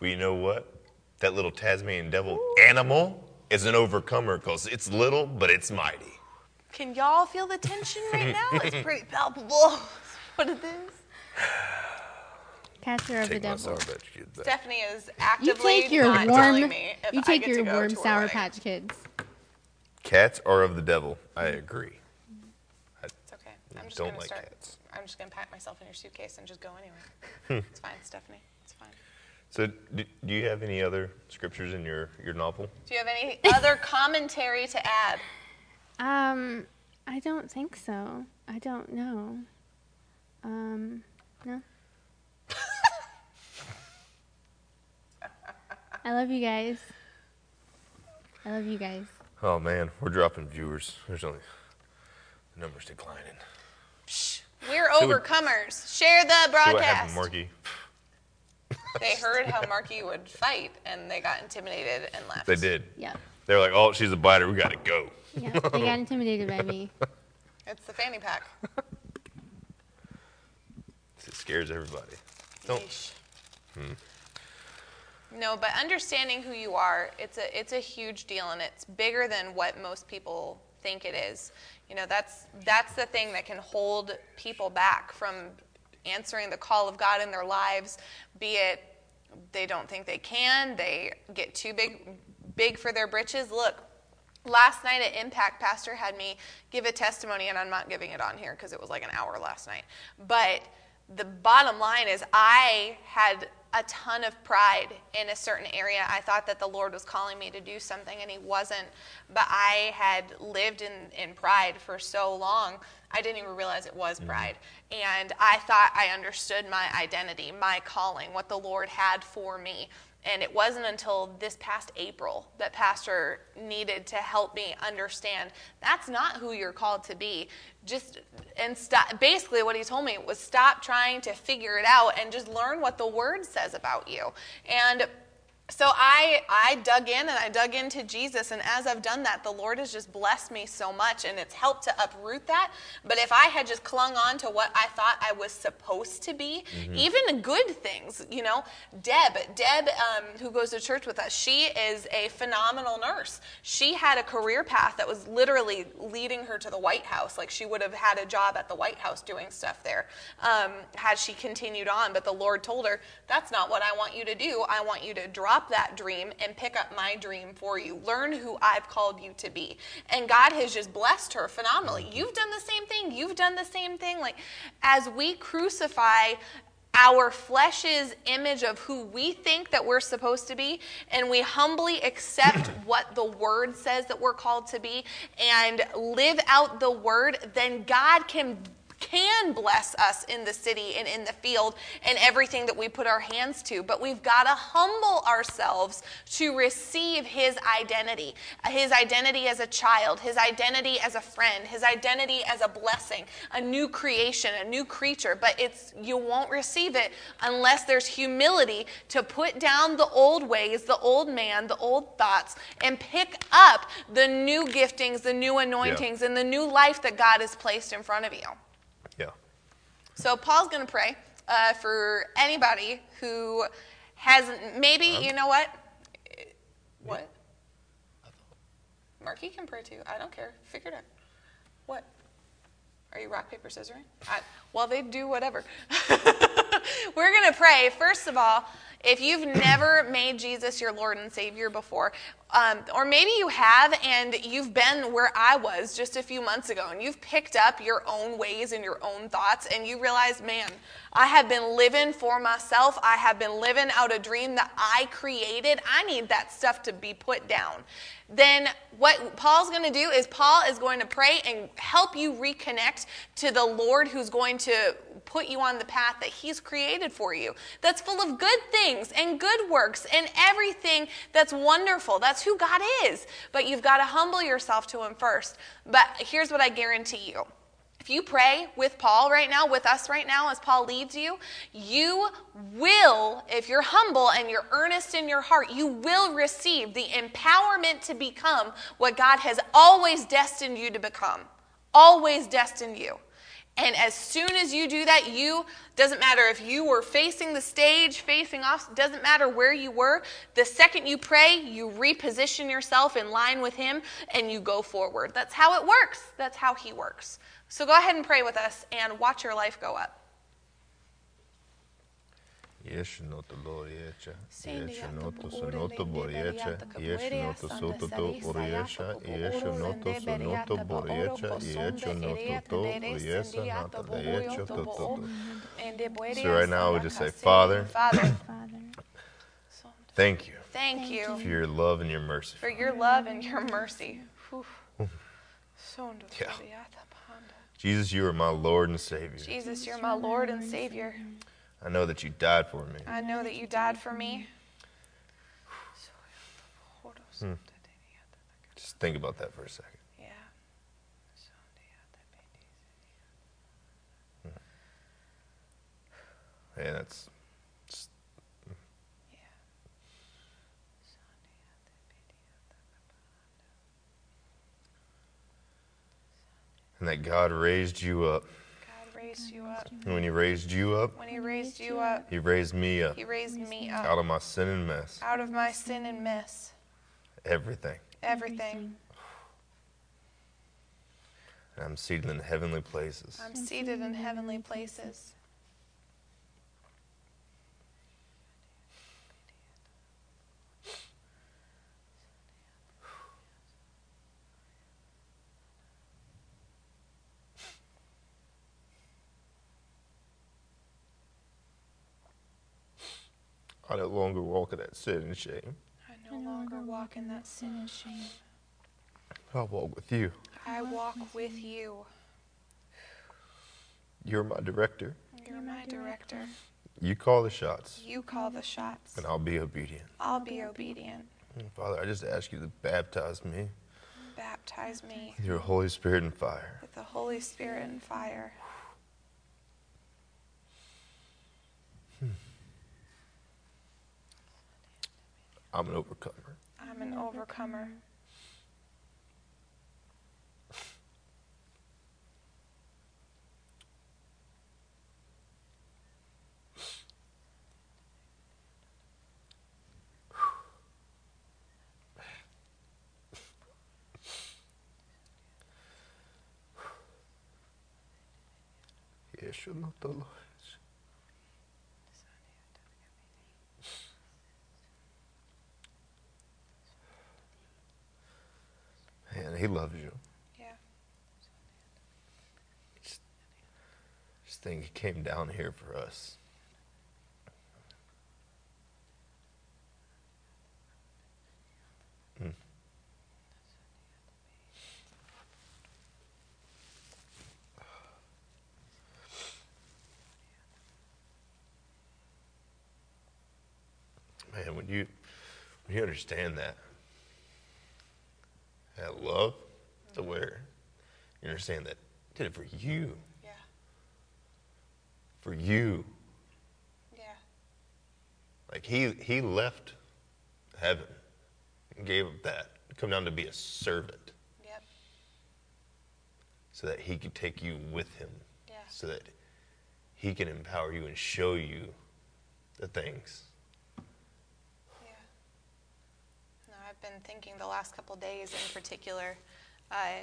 Well, you know what? That little Tasmanian devil animal is an overcomer because it's little, but it's mighty. Can y'all feel the tension right now? It's pretty palpable. What it is. Cats are of the Take my devil. Sour Patch Kids back. Stephanie is You actively take your not warm, telling me if you I take get to your go warm to her Sour wedding. Patch Kids. Cats are of the devil. I agree. It's okay. I'm just Don't gonna like start. cats. I'm just gonna pack myself in your suitcase and just go anyway. it's fine, Stephanie. It's fine. So, do, do you have any other scriptures in your, your novel? Do you have any other commentary to add? Um, I don't think so. I don't know. Um, no. I love you guys. I love you guys. Oh man, we're dropping viewers. There's only the numbers declining. We're See what- overcomers. Share the See what happened, broadcast. Marky? They heard how Marky would fight and they got intimidated and left. They did. Yeah. They were like, "Oh, she's a biter. We gotta go." Yeah. They got intimidated by me. It's the fanny pack. It scares everybody. Don't. Yeesh. Hmm. No, but understanding who you are, it's a it's a huge deal and it's bigger than what most people think it is. You know, that's that's the thing that can hold people back from answering the call of God in their lives, be it they don't think they can, they get too big big for their britches. Look, last night at Impact, Pastor had me give a testimony, and I'm not giving it on here because it was like an hour last night. But the bottom line is, I had a ton of pride in a certain area. I thought that the Lord was calling me to do something, and He wasn't. But I had lived in, in pride for so long, I didn't even realize it was mm-hmm. pride. And I thought I understood my identity, my calling, what the Lord had for me. And it wasn't until this past April that Pastor needed to help me understand that's not who you're called to be. Just and. Basically, what he told me was stop trying to figure it out and just learn what the Word says about you. And so I I dug in and I dug into Jesus and as I've done that the Lord has just blessed me so much and it's helped to uproot that. But if I had just clung on to what I thought I was supposed to be even good things you know Deb Deb um, who goes to church with us she is a phenomenal nurse. She had a career path that was literally leading her to the White House. Like she would have had a job at the White House doing stuff there um, had she continued on. But the Lord told her that's not what I want you to do. I want you to drop that dream and pick up my dream for you. Learn who I've called you to be. And God has just blessed her phenomenally. You've done the same thing. You've done the same thing. Like, as we crucify our flesh's image of who we think that we're supposed to be, and we humbly accept what the word says that we're called to be and live out the word, then God can can bless us in the city and in the field and everything that we put our hands to. But we've got to humble ourselves to receive his identity his identity as a child, his identity as a friend, his identity as a blessing, a new creation, a new creature. But it's you won't receive it unless there's humility to put down the old ways, the old man, the old thoughts, and pick up the new giftings, the new anointings, and the new life that God has placed in front of you. So Paul's going to pray uh, for anybody who hasn't. Maybe you know what? What? Marky can pray too. I don't care. Figure it out. What? Are you rock, paper, scissors? I, well, they do whatever. We're going to pray. First of all, If you've never made Jesus your Lord and Savior before, um, or maybe you have and you've been where I was just a few months ago and you've picked up your own ways and your own thoughts and you realize, man, I have been living for myself. I have been living out a dream that I created. I need that stuff to be put down. Then what Paul's going to do is Paul is going to pray and help you reconnect to the Lord who's going to put you on the path that he's created for you. That's full of good things and good works and everything that's wonderful. That's who God is. But you've got to humble yourself to him first. But here's what I guarantee you if you pray with Paul right now, with us right now, as Paul leads you, you will, if you're humble and you're earnest in your heart, you will receive the empowerment to become what God has always destined you to become. Always destined you. And as soon as you do that, you doesn't matter if you were facing the stage, facing off, doesn't matter where you were. The second you pray, you reposition yourself in line with Him and you go forward. That's how it works. That's how He works. So go ahead and pray with us and watch your life go up. Yeshnoto Loriecha, Yeshnoto Sonoto Boriecha, Yeshnoto Sototo Oriesha, Yeshnoto Sonoto Boriecha, Yeshnoto To, Oriesa, Nata Leecho Toto. So right now we just say, Father, Father, Father, thank you thank you for your love and your mercy. for your love and your mercy. Whew. Yeah. Jesus, you are my Lord and Savior. Jesus, you're my Lord and Savior. I know that you died for me. I know that you died for me. Just think about that for a second. Yeah. Man, that's just- and that God raised you up. Raised you up. And when He raised you up, When He raised you up, He raised me up He raised me up. out of my sin and mess. out of my sin and mess. Everything. Everything. And I'm seated in heavenly places. I'm seated in heavenly places. I no longer walk in that sin and shame. I no longer walk in that sin and shame. I walk with you. I walk with you. You're my director. You're my director. You call the shots, You call the shots. and I'll be obedient. I'll be obedient. Mm, Father, I just ask you to baptize me Baptize me with your Holy Spirit and fire. with the Holy Spirit and fire. I'm an overcomer. I'm an overcomer. Yeshua no tolo. Man, he loves you. Yeah. Just think he came down here for us. Mm. Man, when you when you understand that, that love, to where you understand that he did it for you, Yeah. for you. Yeah. Like he he left heaven and gave up that, come down to be a servant, Yep. so that he could take you with him, Yeah. so that he can empower you and show you the things. Yeah. No, I've been thinking the last couple days in particular. I,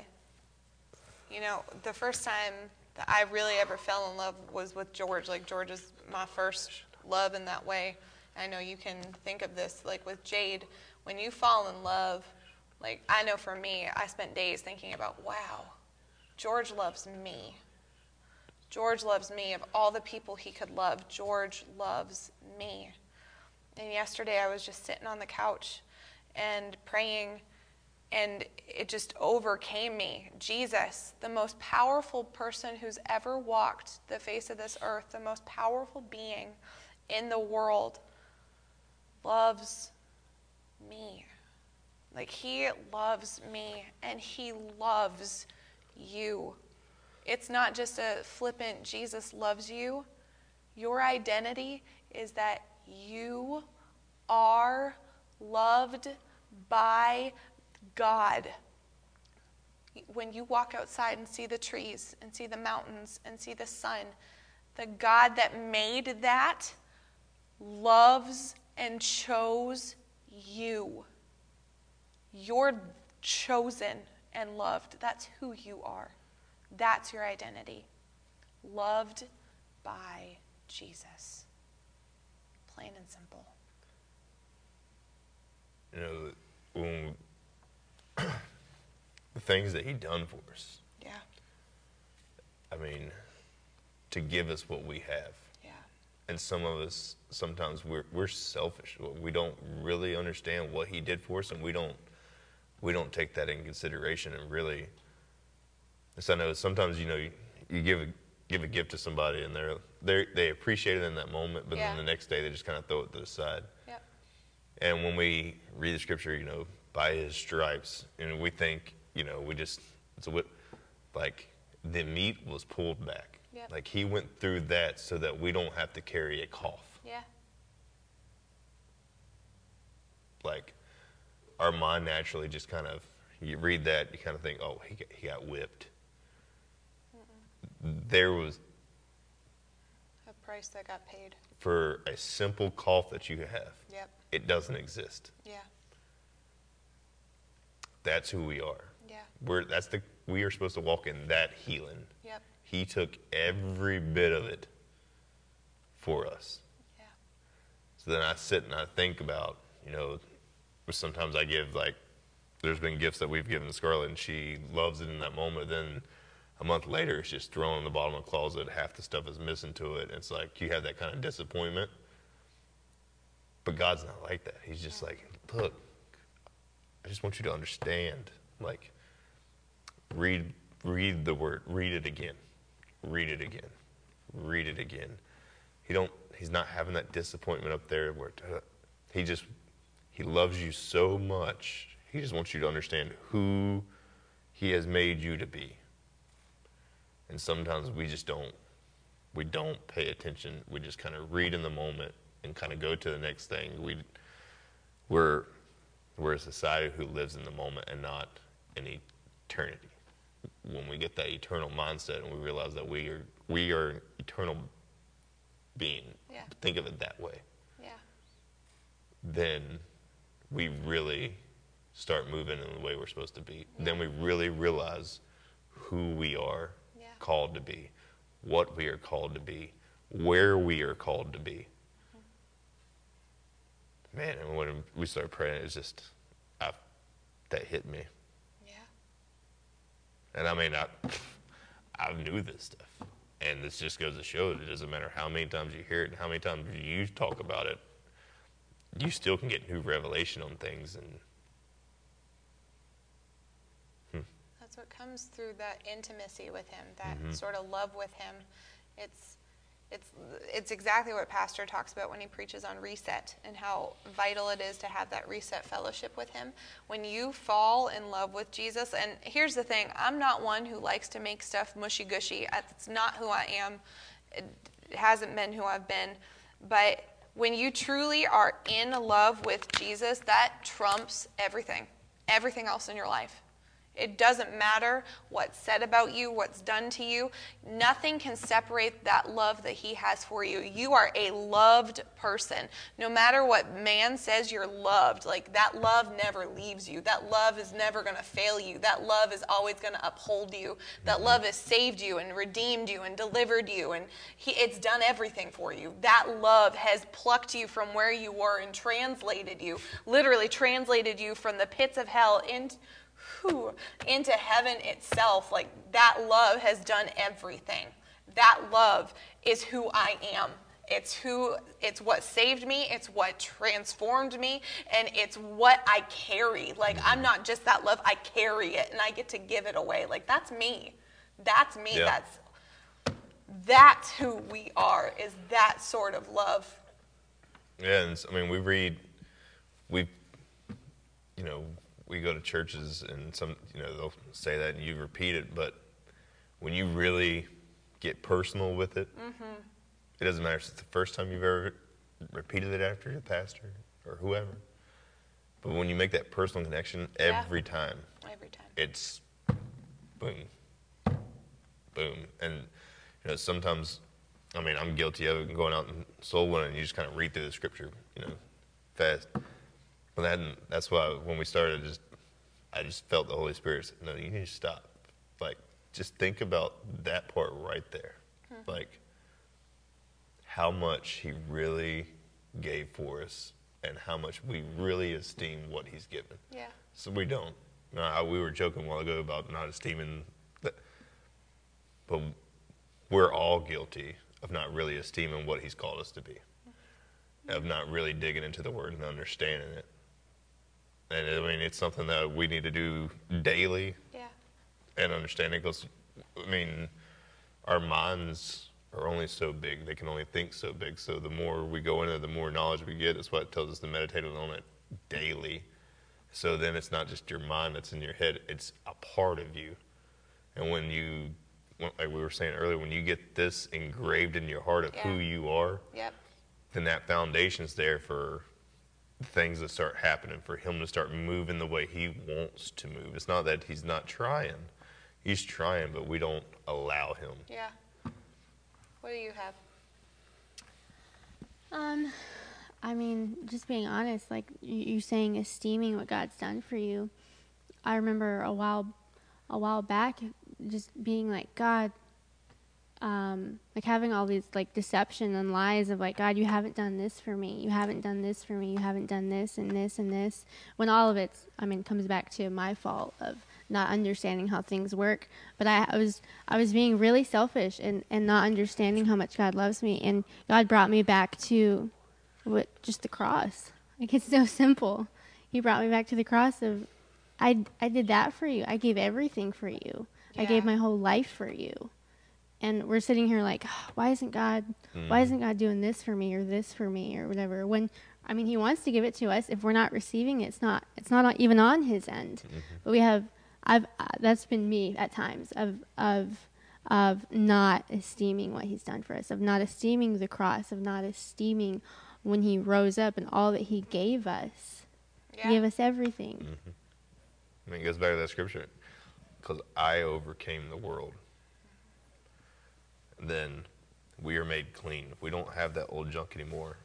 you know, the first time that I really ever fell in love was with George. Like George is my first love in that way, I know you can think of this like with Jade, when you fall in love, like I know for me, I spent days thinking about, wow, George loves me. George loves me. Of all the people he could love, George loves me. And yesterday I was just sitting on the couch and praying, and it just overcame me. Jesus, the most powerful person who's ever walked the face of this earth, the most powerful being in the world, loves me. Like, he loves me, and he loves you. It's not just a flippant, Jesus loves you. Your identity is that you are loved by God. When you walk outside and see the trees and see the mountains and see the sun, the God that made that loves and chose you. You're chosen and loved. That's who you are. That's your identity. Loved by Jesus. Plain and simple. You know, when the things that he done for us. Yeah. I mean, to give us what we have. Yeah. And some of us sometimes we're we're selfish. We don't really understand what he did for us, and we don't we don't take that in consideration. And really, as I know, sometimes you know you, you give a give a gift to somebody, and they're they they appreciate it in that moment, but Yeah. then the next day they just kind of throw it to the side. And when we read the scripture, you know, by his stripes, and we think, you know, we just, it's a whip, like the meat was pulled back. Yep. Like he went through that so that we don't have to carry a cough. Yeah. Like our mind naturally just kind of, you read that, you kind of think, oh, he got, he got whipped. There was, price that got paid. for a simple cough that you have, Yep. it doesn't exist. Yeah. That's who we are. Yeah. We're, that's the, we are supposed to walk in that healing. Yep. He took every bit of it for us. Yeah. So then I sit and I think about, you know, sometimes I give like, there's been gifts that we've given Scarlett and she loves it in that moment. Then a month later, it's just thrown in the bottom of the closet. Half the stuff is missing to it. It's like you have that kind of disappointment. But God's not like that. He's just like, look, I just want you to understand. Like, read read the word, read it again, read it again, read it again. He don't. He's not having that disappointment up there where he just he loves you so much. He just wants you to understand who he has made you to be. And sometimes we just don't we don't pay attention. We just kind of read in the moment and kind of go to the next thing. We we're we're a society who lives in the moment and not in eternity. When we get that eternal mindset and we realize that we are we are an eternal being, Yeah. think of it that way, Yeah. then we really start moving in the way we're supposed to be. Then we really realize who we are Yeah. Called to be, what we are called to be, where we are called to be. Man, and when we started praying, it was just I, that hit me. Yeah. And I mean, I, I knew this stuff. And this just goes to show that it doesn't matter how many times you hear it and how many times you talk about it, you still can get new revelation on things. And That's what comes through that intimacy with him, that Mm-hmm. sort of love with him. It's it's it's exactly what pastor talks about when he preaches on reset and how vital it is to have that reset fellowship with him. When you fall in love with Jesus, and here's the thing, I'm not one who likes to make stuff mushy gushy. It's not who I am. It hasn't been who I've been. But when you truly are in love with Jesus, that trumps everything, everything else in your life. It doesn't matter what's said about you, what's done to you. Nothing can separate that love that He has for you. You are a loved person. No matter what man says, you're loved. Like that love never leaves you. That love is never going to fail you. That love is always going to uphold you. That love has saved you and redeemed you and delivered you. And he, it's done everything for you. That love has plucked you from where you were and translated you, literally translated you from the pits of hell into whew, into heaven itself. Like that love has done everything. That love is who I am. It's who it's what saved me, it's what transformed me, and it's what I carry. Like I'm not just that love, I carry it and I get to give it away. Like that's me. That's me. Yeah. That's that's who we are. Is that sort of love. Yeah, and I mean, we read, we, you know, we go to churches and some, you know, they'll say that and you repeat it, but when you really get personal with it, mm-hmm. it doesn't matter if it's the first time you've ever repeated it after your pastor or whoever, but when you make that personal connection Yeah. every time, Every time. it's boom, boom. And, you know, sometimes, I mean, I'm guilty of it, going out and soul winning, and you just kind of read through the scripture, you know, fast. But that, that's why when we started, just I just felt the Holy Spirit said, no, you need to stop. Like, just think about that part right there. Hmm. Like, how much He really gave for us and how much we really esteem what He's given. Yeah. So we don't. We were joking a while ago about not esteeming but we're all guilty of not really esteeming what He's called us to be, hmm. of not really digging into the Word and understanding it. And I mean, it's something that we need to do daily Yeah. and understanding because, I mean, our minds are only so big; they can only think so big. So the more we go into, it, the more knowledge we get. That's what it tells us to meditate on it daily. So then it's not just your mind that's in your head; it's a part of you. And when you, like we were saying earlier, when you get this engraved in your heart of who you are, Yep. then that foundation's there for things that start happening for him to start moving the way he wants to move. It's not that he's not trying. He's trying, but we don't allow him. Yeah. What do you have? Um, I mean, just being honest, like you, you saying esteeming what God's done for you. I remember a while, a while back, just being like, God, um, like having all these like deception and lies of like, God, you haven't done this for me, you haven't done this for me, you haven't done this and this and this. When all of it's, I mean, comes back to my fault of not understanding how things work. But I, I was, I was being really selfish and and not understanding how much God loves me, and God brought me back to, what just the cross. Like it's so simple. He brought me back to the cross of, I I did that for you. I gave everything for you. I gave my whole life for you. And we're sitting here like, ah, why isn't God why mm. isn't God doing this for me or this for me or whatever? When I mean he wants to give it to us. If we're not receiving it, it's not it's not even on his end. Mm-hmm. But we have I've uh, that's been me at times of of of not esteeming what he's done for us, of not esteeming the cross, of not esteeming when he rose up and all that he gave us. Yeah. He gave us everything. Mm-hmm. I mean, it goes back to that scripture. Because I overcame the world. Then we are made clean. We don't have that old junk anymore.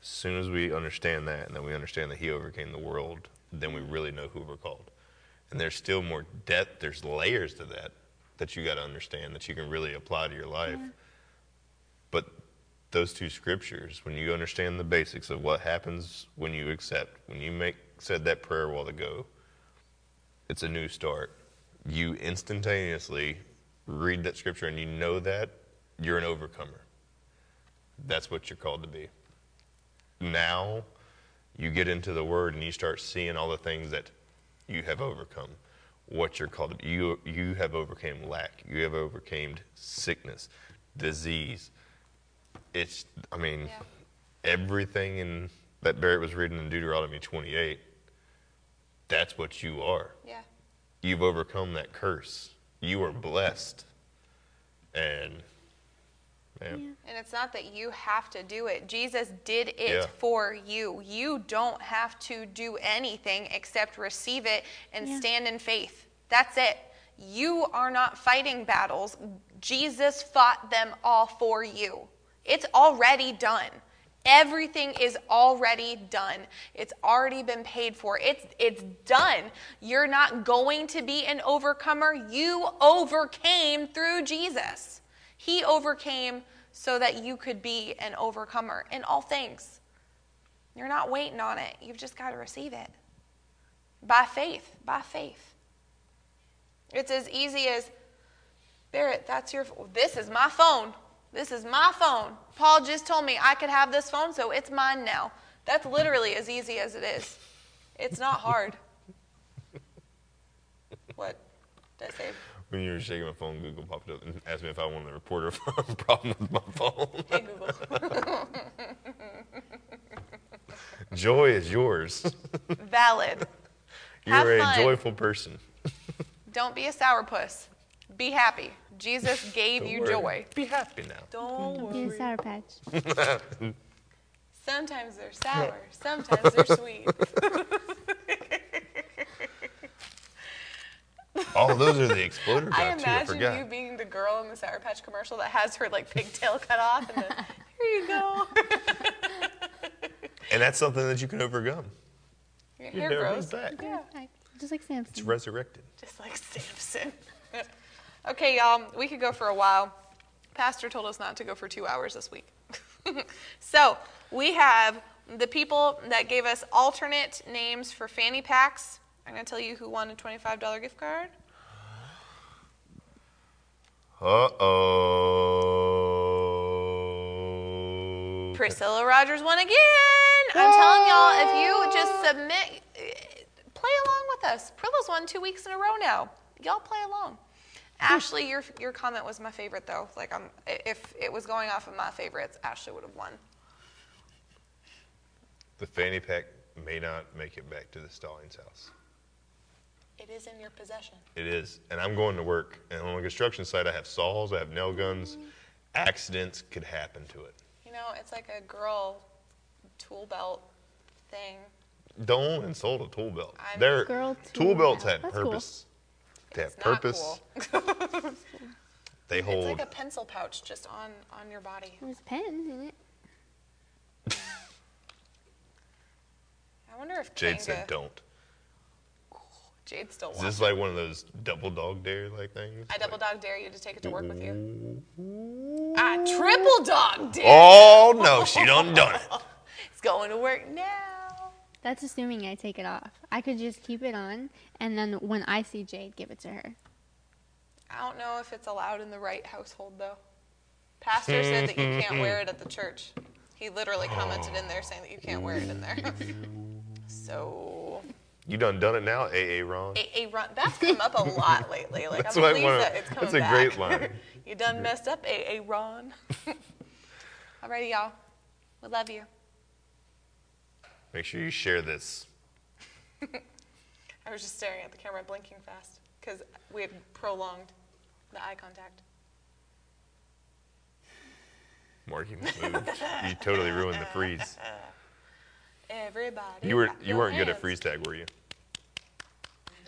As soon as we understand that, and then we understand that He overcame the world, then we really know who we're called. And there's still more depth, there's layers to that that you got to understand that you can really apply to your life. Mm-hmm. But those two scriptures, when you understand the basics of what happens when you accept, when you make said that prayer a while ago, it's a new start. You instantaneously read that scripture and you know that you're an overcomer. That's what you're called to be. Now you get into the word and you start seeing all the things that you have overcome. What you're called to be. You you have overcame lack. You have overcame sickness, disease. It's I mean Yeah. everything in that Barrett was reading in Deuteronomy 28. That's what you are. Yeah. You've overcome that curse. You are blessed. And man, And it's not that you have to do it. Jesus did it Yeah. for you. You don't have to do anything except receive it and Yeah. stand in faith. That's it. You are not fighting battles. Jesus fought them all for you. It's already done. Everything is already done. It's already been paid for. It's it's done. You're not going to be an overcomer. You overcame through Jesus. He overcame so that you could be an overcomer in all things. You're not waiting on it. You've just got to receive it. By faith, by faith. It's as easy as Barrett, that's your this is my phone. This is my phone. Paul just told me I could have this phone, so it's mine now. That's literally as easy as it is. It's not hard. what did I say? When you were shaking my phone, Google popped up and asked me if I wanted to report a problem with my phone. Hey, Google. Joy is yours. Valid. You're a fun. joyful person. Don't be a sourpuss. Be happy. Jesus gave Don't you worry. joy. Be happy now. Don't Be a worry. sour patch. Sometimes they're sour, sometimes they're sweet. Oh, those are the exploder I dots too. I imagine you being the girl in the Sour Patch commercial that has her like pigtail cut off and then here you go. And that's something that you can overcome. Your Your hair hair grows. grows back. Yeah, just like Samson. It's resurrected. just like Samson. Okay, y'all, we could go for a while. Pastor told us not to go for two hours this week. so we have the people that gave us alternate names for fanny packs. I'm going to tell you who won a $25 gift card. Uh oh. Priscilla Rogers won again. I'm telling y'all, if you just submit, play along with us. Prilla's won two weeks in a row now. Y'all play along. Ashley, your your comment was my favorite though. Like I'm, if it was going off of my favorites, Ashley would have won. The fanny pack may not make it back to the Stallings house. It is in your possession. It is. And I'm going to work. And on a construction site, I have saws, I have nail guns. Accidents could happen to it. You know, it's like a girl tool belt thing. Don't insult a tool belt. I'm- They're, Girl tool, tool belts belt. have That's cool. Purpose. They have It's not purpose. cool. They It's like a pencil pouch just on on your body. There's a pen in it. I wonder if Jade Kanga, said don't. Jade still Is wants this it. like one of those double dog dare like things? I double dog dare you to take it to work with you. Ah, you. I triple dog dare. Oh no, she done done it. It's going to work now. That's assuming I take it off. I could just keep it on, and then when I see Jade, give it to her. I don't know if it's allowed in the right household though. Pastor said that you can't wear it at the church. He literally commented in there saying that you can't wear it in there. so, You done done it now, AA Ron. a, a run that's come up a lot lately. Like That's I'm what I wanna- that it's coming that's a back. great line. you done messed up, a a Ron. Alrighty, y'all. We love you. Make sure you share this. I was just staring at the camera, blinking fast because we had prolonged the eye contact. Mark, you moved. you totally ruined the freeze. Everybody. You were you weren't good at hands. freeze tag, were you?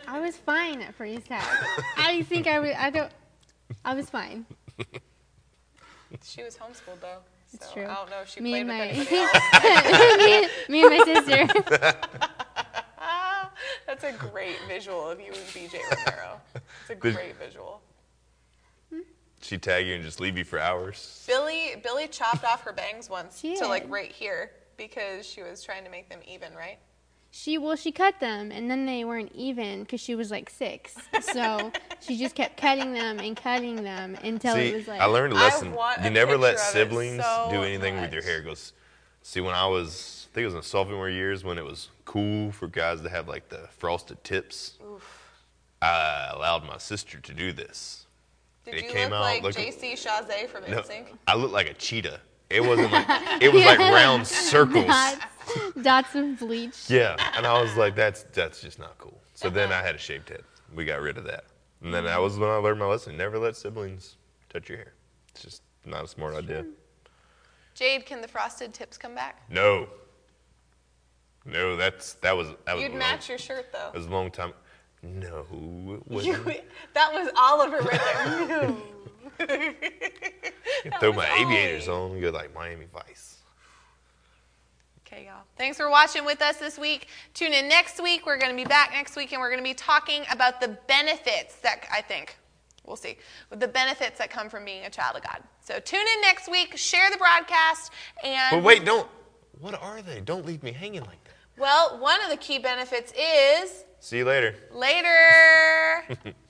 I was fine at freeze tag. I think I was. I don't. I was fine. She was homeschooled though. It's so true. I don't know if she Me played and with my- anybody else. me, me and my sister. That's a great visual of you and BJ Romero. It's a Did- great visual. Hmm? She tag you and just leave you for hours. Billy Billy chopped off her bangs once She to like right here because she was trying to make them even, right? She well, she cut them, and then they weren't even because she was like six. So she just kept cutting them and cutting them until See, it was like. I learned a I lesson. want a You never let picture of it siblings so do anything with your much. hair. Goes. See, when I was, I think it was in sophomore years when it was cool for guys to have like the frosted tips. I allowed my sister to do this. Did It you came look out like looking- JC Chasez from No, NSYNC? I looked like a cheetah. It wasn't like it was like round circles. dots, dots of bleach. Yeah, and I was like, that's that's just not cool. So then uh-huh. I had a shaved head. We got rid of that, and then that was when I learned my lesson: never let siblings touch your hair. It's just not a smart idea. Jade, can the frosted tips come back? No, no, that's that was that was You'd a long, match your shirt though. That was a long time. No, it You, wasn't. that was Oliver right there. No. Throw my aviators on go like Miami Vice. Okay, y'all. Thanks for watching with us this week. Tune in next week. We're going to be back next week and we're going to be talking about the benefits that I think, we'll see, the benefits that come from being a child of God. So tune in next week, share the broadcast, and. But wait, don't. What are they? Don't leave me hanging like that. Well, one of the key benefits is See you later. later.